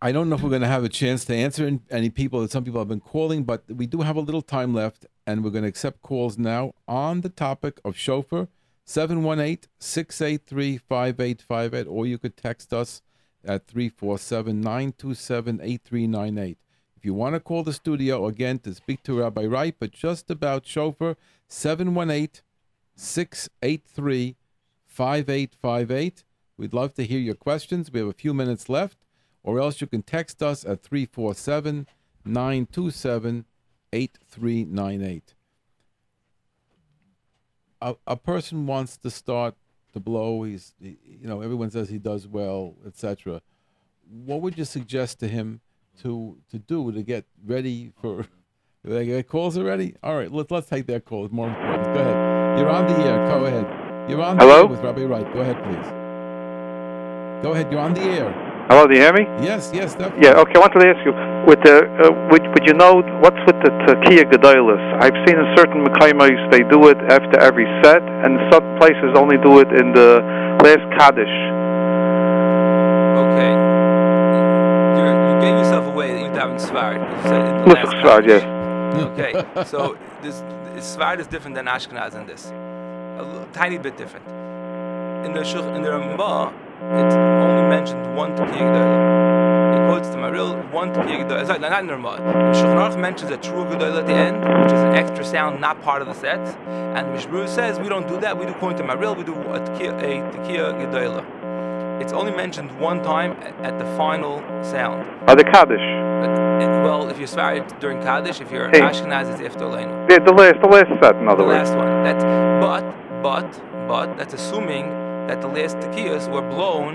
I don't know if we're going to have a chance to answer any people. That some people have been calling, but we do have a little time left, and we're going to accept calls now on the topic of shofar 718 683 5858, or you could text us at 347 927 8398. If you want to call the studio again to speak to Rabbi Reit, but just about shofar 718 683 5858. We'd love to hear your questions. We have a few minutes left, or else you can text us at 347 927 8398. A person wants to start to blow. He's, you know, everyone says he does well, etc. What would you suggest to him to to do to get ready for? They get calls already. All right, let's let's take that call. It's more important. Go ahead. You're on the air. Go ahead. You're on the Hello? air with Rabbi Reit. Go ahead, please. Go ahead. You're on the air. Hello, do you hear me? Yes, yes, definitely. Yeah. Okay. I wanted to ask you, with the uh, would, would you know what's with the Tekiah Gedolis? I've seen in certain Mekayimos they do it after every set, and some places only do it in the last Kaddish. Okay. You're, you gave yourself away that you daven Sfard. You said in the last Svard, yes. Okay, so this Sfard is different than Ashkenaz in this, a tiny bit different. In the Shul- in the Ramah, it only mentioned one Gedolah. It quotes the Maharil one Gedolah. Sorry, not in the Ramah. The Shulchan Aruch mentions a true Gedolah at the end, which is an extra sound not part of the set. And Mishbru says we don't do that. We do according to Maharil. We do a Tekiah, a Gedolah. It's only mentioned one time at, the final sound. Uh, the Kaddish. But, well, if you're Sfarad during Kaddish, if you're Hey. Ashkenaz, it's Iftar Leinu. Yeah, the last, the last set, in The other words. last one. That's but but but that's assuming that the last tekiyas were blown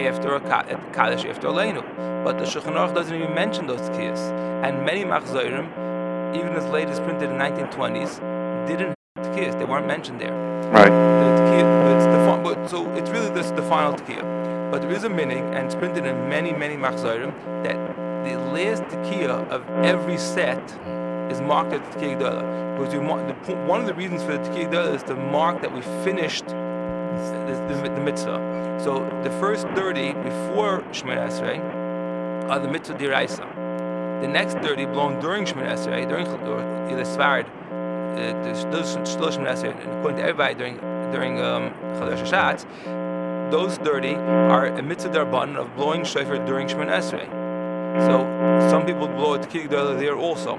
after a at Kaddish after Leinu. But the Shulchan doesn't even mention those tekiyas. And many machzorim, even as late as printed in 1920s, didn't have tekiyas. They weren't mentioned there. Right. The tekiah, it's the but so it's really this the final tekiah. But there is a minhag, and it's printed in many many machzorim that the last tekiah of every set is marked at the. Because the, one of the reasons for the tekiah is to mark that we finished the, the, the mitzvah. So the first 30 before Shemoneh Esrei are the mitzvah diraisa. The next 30 blown during Shemoneh Esrei, during uh, the- those still Shemoneh Esrei, and according to everybody during during um, Hashatz, those 30 are a mitzvah darban of blowing shofar during Shemoneh Esrei. So some people blow a tekiah gedolah there also.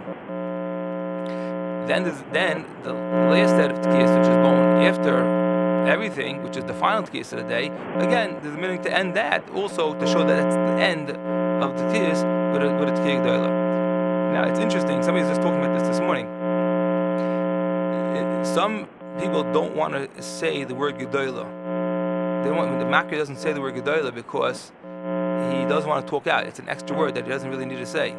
Then then the last set of tekiyas, which is blown after everything, which is the final tekiyas of the day. Again, there's a meaning to end that also to show that it's the end of the tekiyas with a with a. Now it's interesting. Somebody's just talking about this this morning. Some people don't want to say the word gedolah. They want the Makri doesn't say the word gedolah because he doesn't want to talk out. It's an extra word that he doesn't really need to say.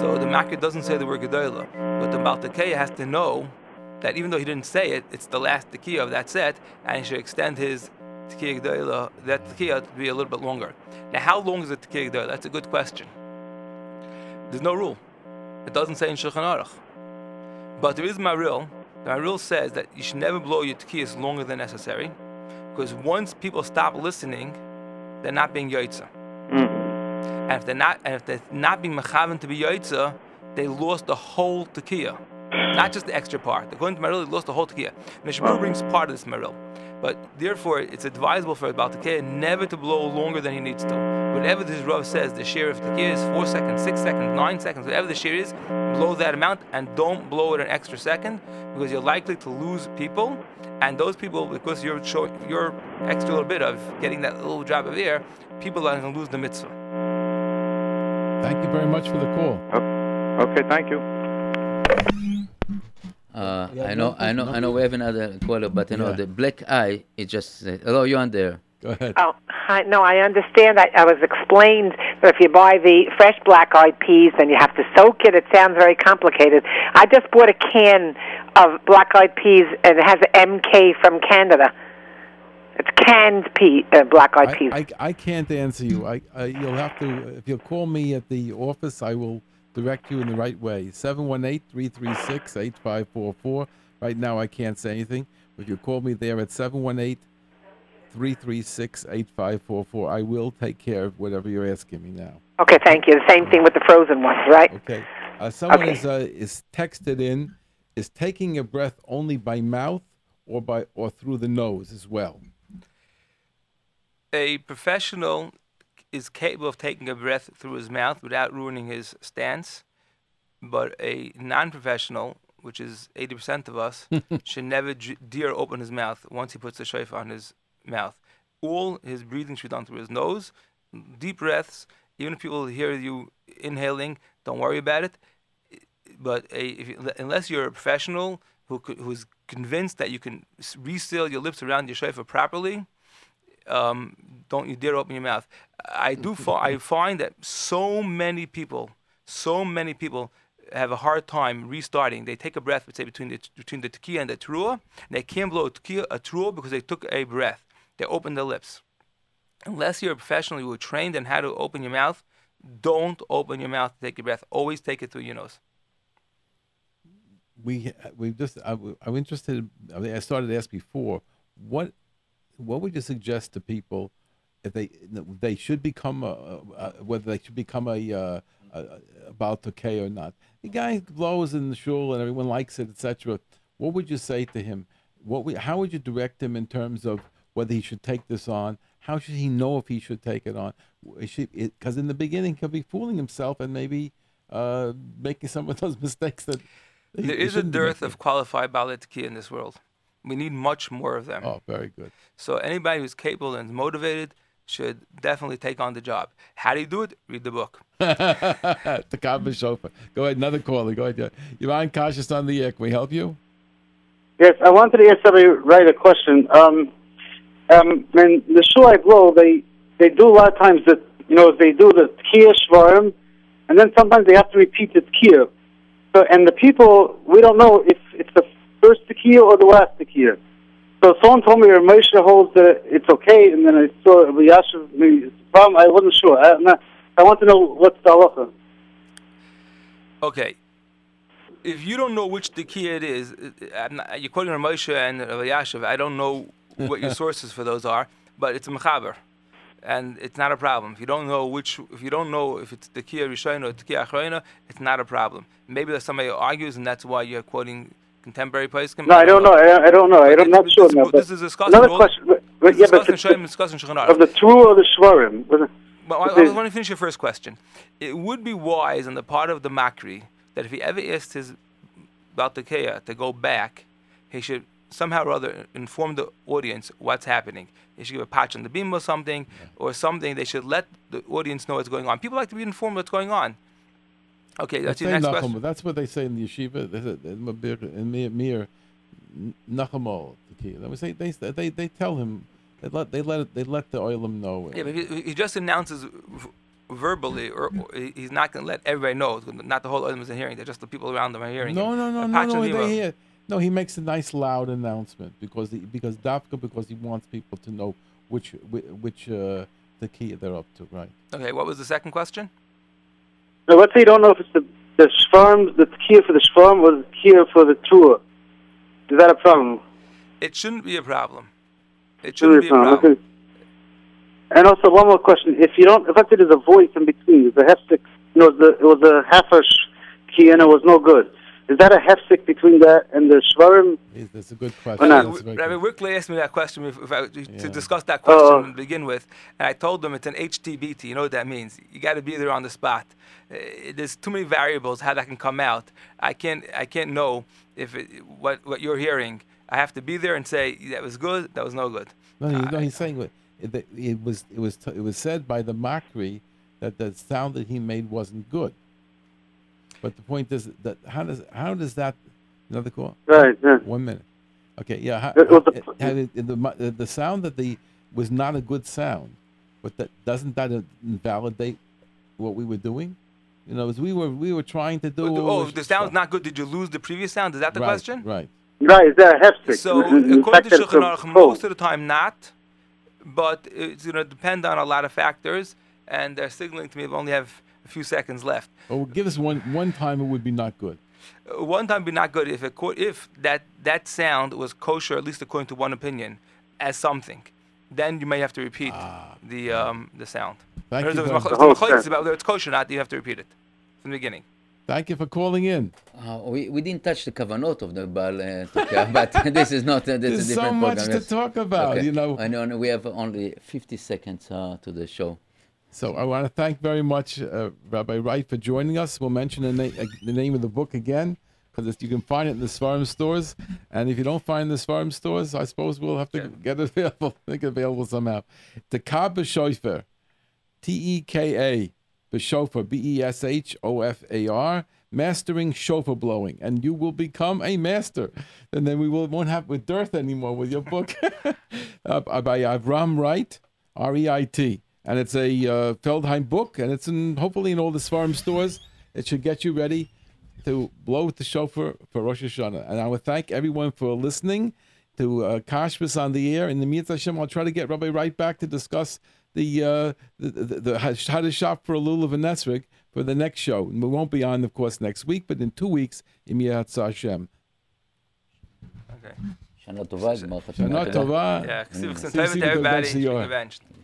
So the Makri doesn't say the word Gedolah, but the Baltakeya has to know that even though he didn't say it, it's the last Tekiah of that set, and he should extend his Tekiah Gedolah, that Tekiah to be a little bit longer. Now, how long is a Tekiah Gedolah? That's a good question. There's no rule. It doesn't say in Shulchan Aruch. But there is Maharil. The Maharil says that you should never blow your Tekiyahs longer than necessary, because once people stop listening, they're not being Yoitza. Mm. And if they're not, and if they're not being mechavan to be yoitza, they lost the whole tekiah, not just the extra part. According to Maharil, they lost the whole tekiah. The brings part of this Maharil, but therefore it's advisable for a Baal tekiah never to blow longer than he needs to. Whatever this Rav says, the share of tekiah is four seconds, six seconds, nine seconds, whatever the share is, blow that amount and don't blow it an extra second because you're likely to lose people. And those people, because you're showing you're extra little bit of getting that little drop of air, people are going to lose the mitzvah. Thank you very much for the call. Okay, thank you. Uh, Yeah, I know, I know, no. I know. We have another caller, but you know, Yeah. the black eye. It just uh, hello, you on there? Go ahead. Oh, hi. No, I understand. I, I was explained that if you buy the fresh black-eyed peas, then you have to soak it. It sounds very complicated. I just bought a can of black-eyed peas, and it has MK from Canada. It's canned pea, uh, black-eyed peas. I, I, I can't answer you. I, I you'll have to if you'll call me at the office, I will direct you in the right way. 718-336-8544. Right now I can't say anything. But if you call me there at 718-336-8544, I will take care of whatever you're asking me now. okay, thank you. The same thing with the frozen ones, right? Okay. Uh, someone Okay. is uh, is texted in. Is taking a breath only by mouth or by or through the nose as well? A professional is capable of taking a breath through his mouth without ruining his stance, but a non-professional, which is 80% of us, *laughs* should never dare open his mouth once he puts the shofar on his mouth. All his breathing should be done through his nose, deep breaths. Even if people hear you inhaling, don't worry about it. But a, if you, unless you're a professional who who's convinced that you can reseal your lips around your shofar properly, um, don't you dare open your mouth. I do. *laughs* Fi- I find that so many people, so many people have a hard time restarting. They take a breath, let's say between the between the tekiah and the trua, and they can't blow a tekiah a trua because they took a breath. They open their lips. unless you're a professional who are trained in how to open your mouth, don't open your mouth to take your breath. Always take it through your nose. we we just I, am interested. I started to ask before what what would you suggest to people if they they should become a, a whether they should become a, uh, a, about K or not. The guy blows in the shul and everyone likes it, etc. What would you say to him? What would, how would you direct him in terms of whether he should take this on? How should he know if he should take it on? Because in the beginning he'll be fooling himself and maybe uh, making some of those *laughs* mistakes that there is a dearth of qualified Baalitki in this world. We need much more of them. Oh, very good. So anybody who's capable and motivated should definitely take on the job. How do you do it? Read the book. *laughs* the Kabbalah Shofar. Go ahead, another caller. Go ahead. You're on Kashrus on the air. Can we help you? Yes, I wanted to ask somebody right a question. Um, um, in the shul I blow, they they do a lot of times that you know they do the tkiyah shvarim, and then sometimes they have to repeat the tkiyah. So, and the people, we don't know if it's the first tekiah or the last tekiah. So someone told me Moshe holds that it's okay, and then I saw Yashiv, maybe problem. I wasn't sure. I, not, I want to know what's the halacha. Okay. If you don't know which tekiah it is, not, you're quoting Moshe and Yashiv. I don't know what your *laughs* sources for those are, but it's a mechaber and it's not a problem. If you don't know which, if you don't know if it's the Kia Rishon or the Kia it's not a problem. Maybe there's somebody who argues, and that's why you're quoting contemporary poskim. No, I don't know. I, I don't know. I am not sure. This, this is discussed. Another question. But, but, yeah, but the, discussing of the true or the shvarim. But I, I want to finish your first question. It would be wise on the part of the Makri that if he ever asked his Baltakeya to go back, he should somehow or other inform the audience what's happening. They should give a patch on the beam or something, yeah. or something. They should let the audience know what's going on. People like to be informed what's going on. Okay, that's your next question. That's what they say in the yeshiva. They say in Mir Nachamol. They say they they they tell him they let they let they let the oilam know. Yeah, but he, he just announces verbally, or, or he's not going to let everybody know. Not the whole oilam is in hearing. They're just the people around them are hearing. No, no, no, no, no. They hear. No, he makes a nice loud announcement because the, because Dafka because he wants people to know which which uh, the key they're up to, right? Okay, what was the second question? Now, let's say you don't know if it's the the shfarm, the key for the shfarm or the key for the tour. Is that a problem? It shouldn't be a problem. It shouldn't be a problem. Okay. And also one more question: If you don't, if I say there's a voice in between, the hefsek, you know, the, it was a half a key and it was no good. Is that a hefsek between that and the shvarim? That's a good question. Rabbi Wikler asked me that question if, if I, yeah. to discuss that question uh, to begin with, and I told them it's an HTBT. You know what that means? You got to be there on the spot. Uh, there's too many variables how that can come out. I can't I can't know if it, what what you're hearing. I have to be there and say that was good, that was no good. No, he, no he's saying it, it was it was it was said by the Makri that the sound that he made wasn't good. But the point is that how does how does that another call? Right. Yeah. One minute. Okay. Yeah. How, it, it, it, the, the sound that the was not a good sound, but that doesn't that invalidate what we were doing? You know, as we were we were trying to do. Oh, the sound's not good. Did you lose the previous sound? Is that the right, question? Right. Right. Is that hefsek? So according to Shulchan Aruch, most of the time not, but it's going to depend on a lot of factors, and they're signaling to me they only have a few seconds left. Oh, give us one one time it would be not good. Uh, one time would be not good if it if that that sound was kosher, at least according to one opinion, as something. Then you may have to repeat ah. the um, the sound. Thank you. If it's about whether it's kosher or not, you have to repeat it from the beginning. Thank you for calling in. Uh, we, we didn't touch the kavanot of the Baal, uh, *laughs* but *laughs* this is not. Uh, this There's is a different so much program. to talk about, okay. you know. I know, we have only 50 seconds uh, to the show. So I want to thank very much uh, Rabbi Reit for joining us. We'll mention the, na- uh, the name of the book again because you can find it in the Svarim stores. And if you don't find the Svarim stores, I suppose we'll have to yeah. get it available, *laughs* make it available somehow. Teka B'Shofar, T-E-K-A, B'Shofar, B-E-S-H-O-F-A-R, mastering shofar blowing, and you will become a master. And then we will, won't have with dearth anymore with your book *laughs* uh, by Avram Wright, R-E-I-T and it's a uh, Feldheim book, and it's in hopefully in all the Svarim stores. It should get you ready to blow with the shofar for Rosh Hashanah. And I would thank everyone for listening to uh, on the air. In the meantime, Hashem, I'll try to get Rabbi Reit back to discuss the uh, the, the, the, how to shop for a lulav and for the next show. And we won't be on, of course, next week, but in two weeks, in Hashem. Okay. Shana Tova, Shana Tova. Yeah, everybody.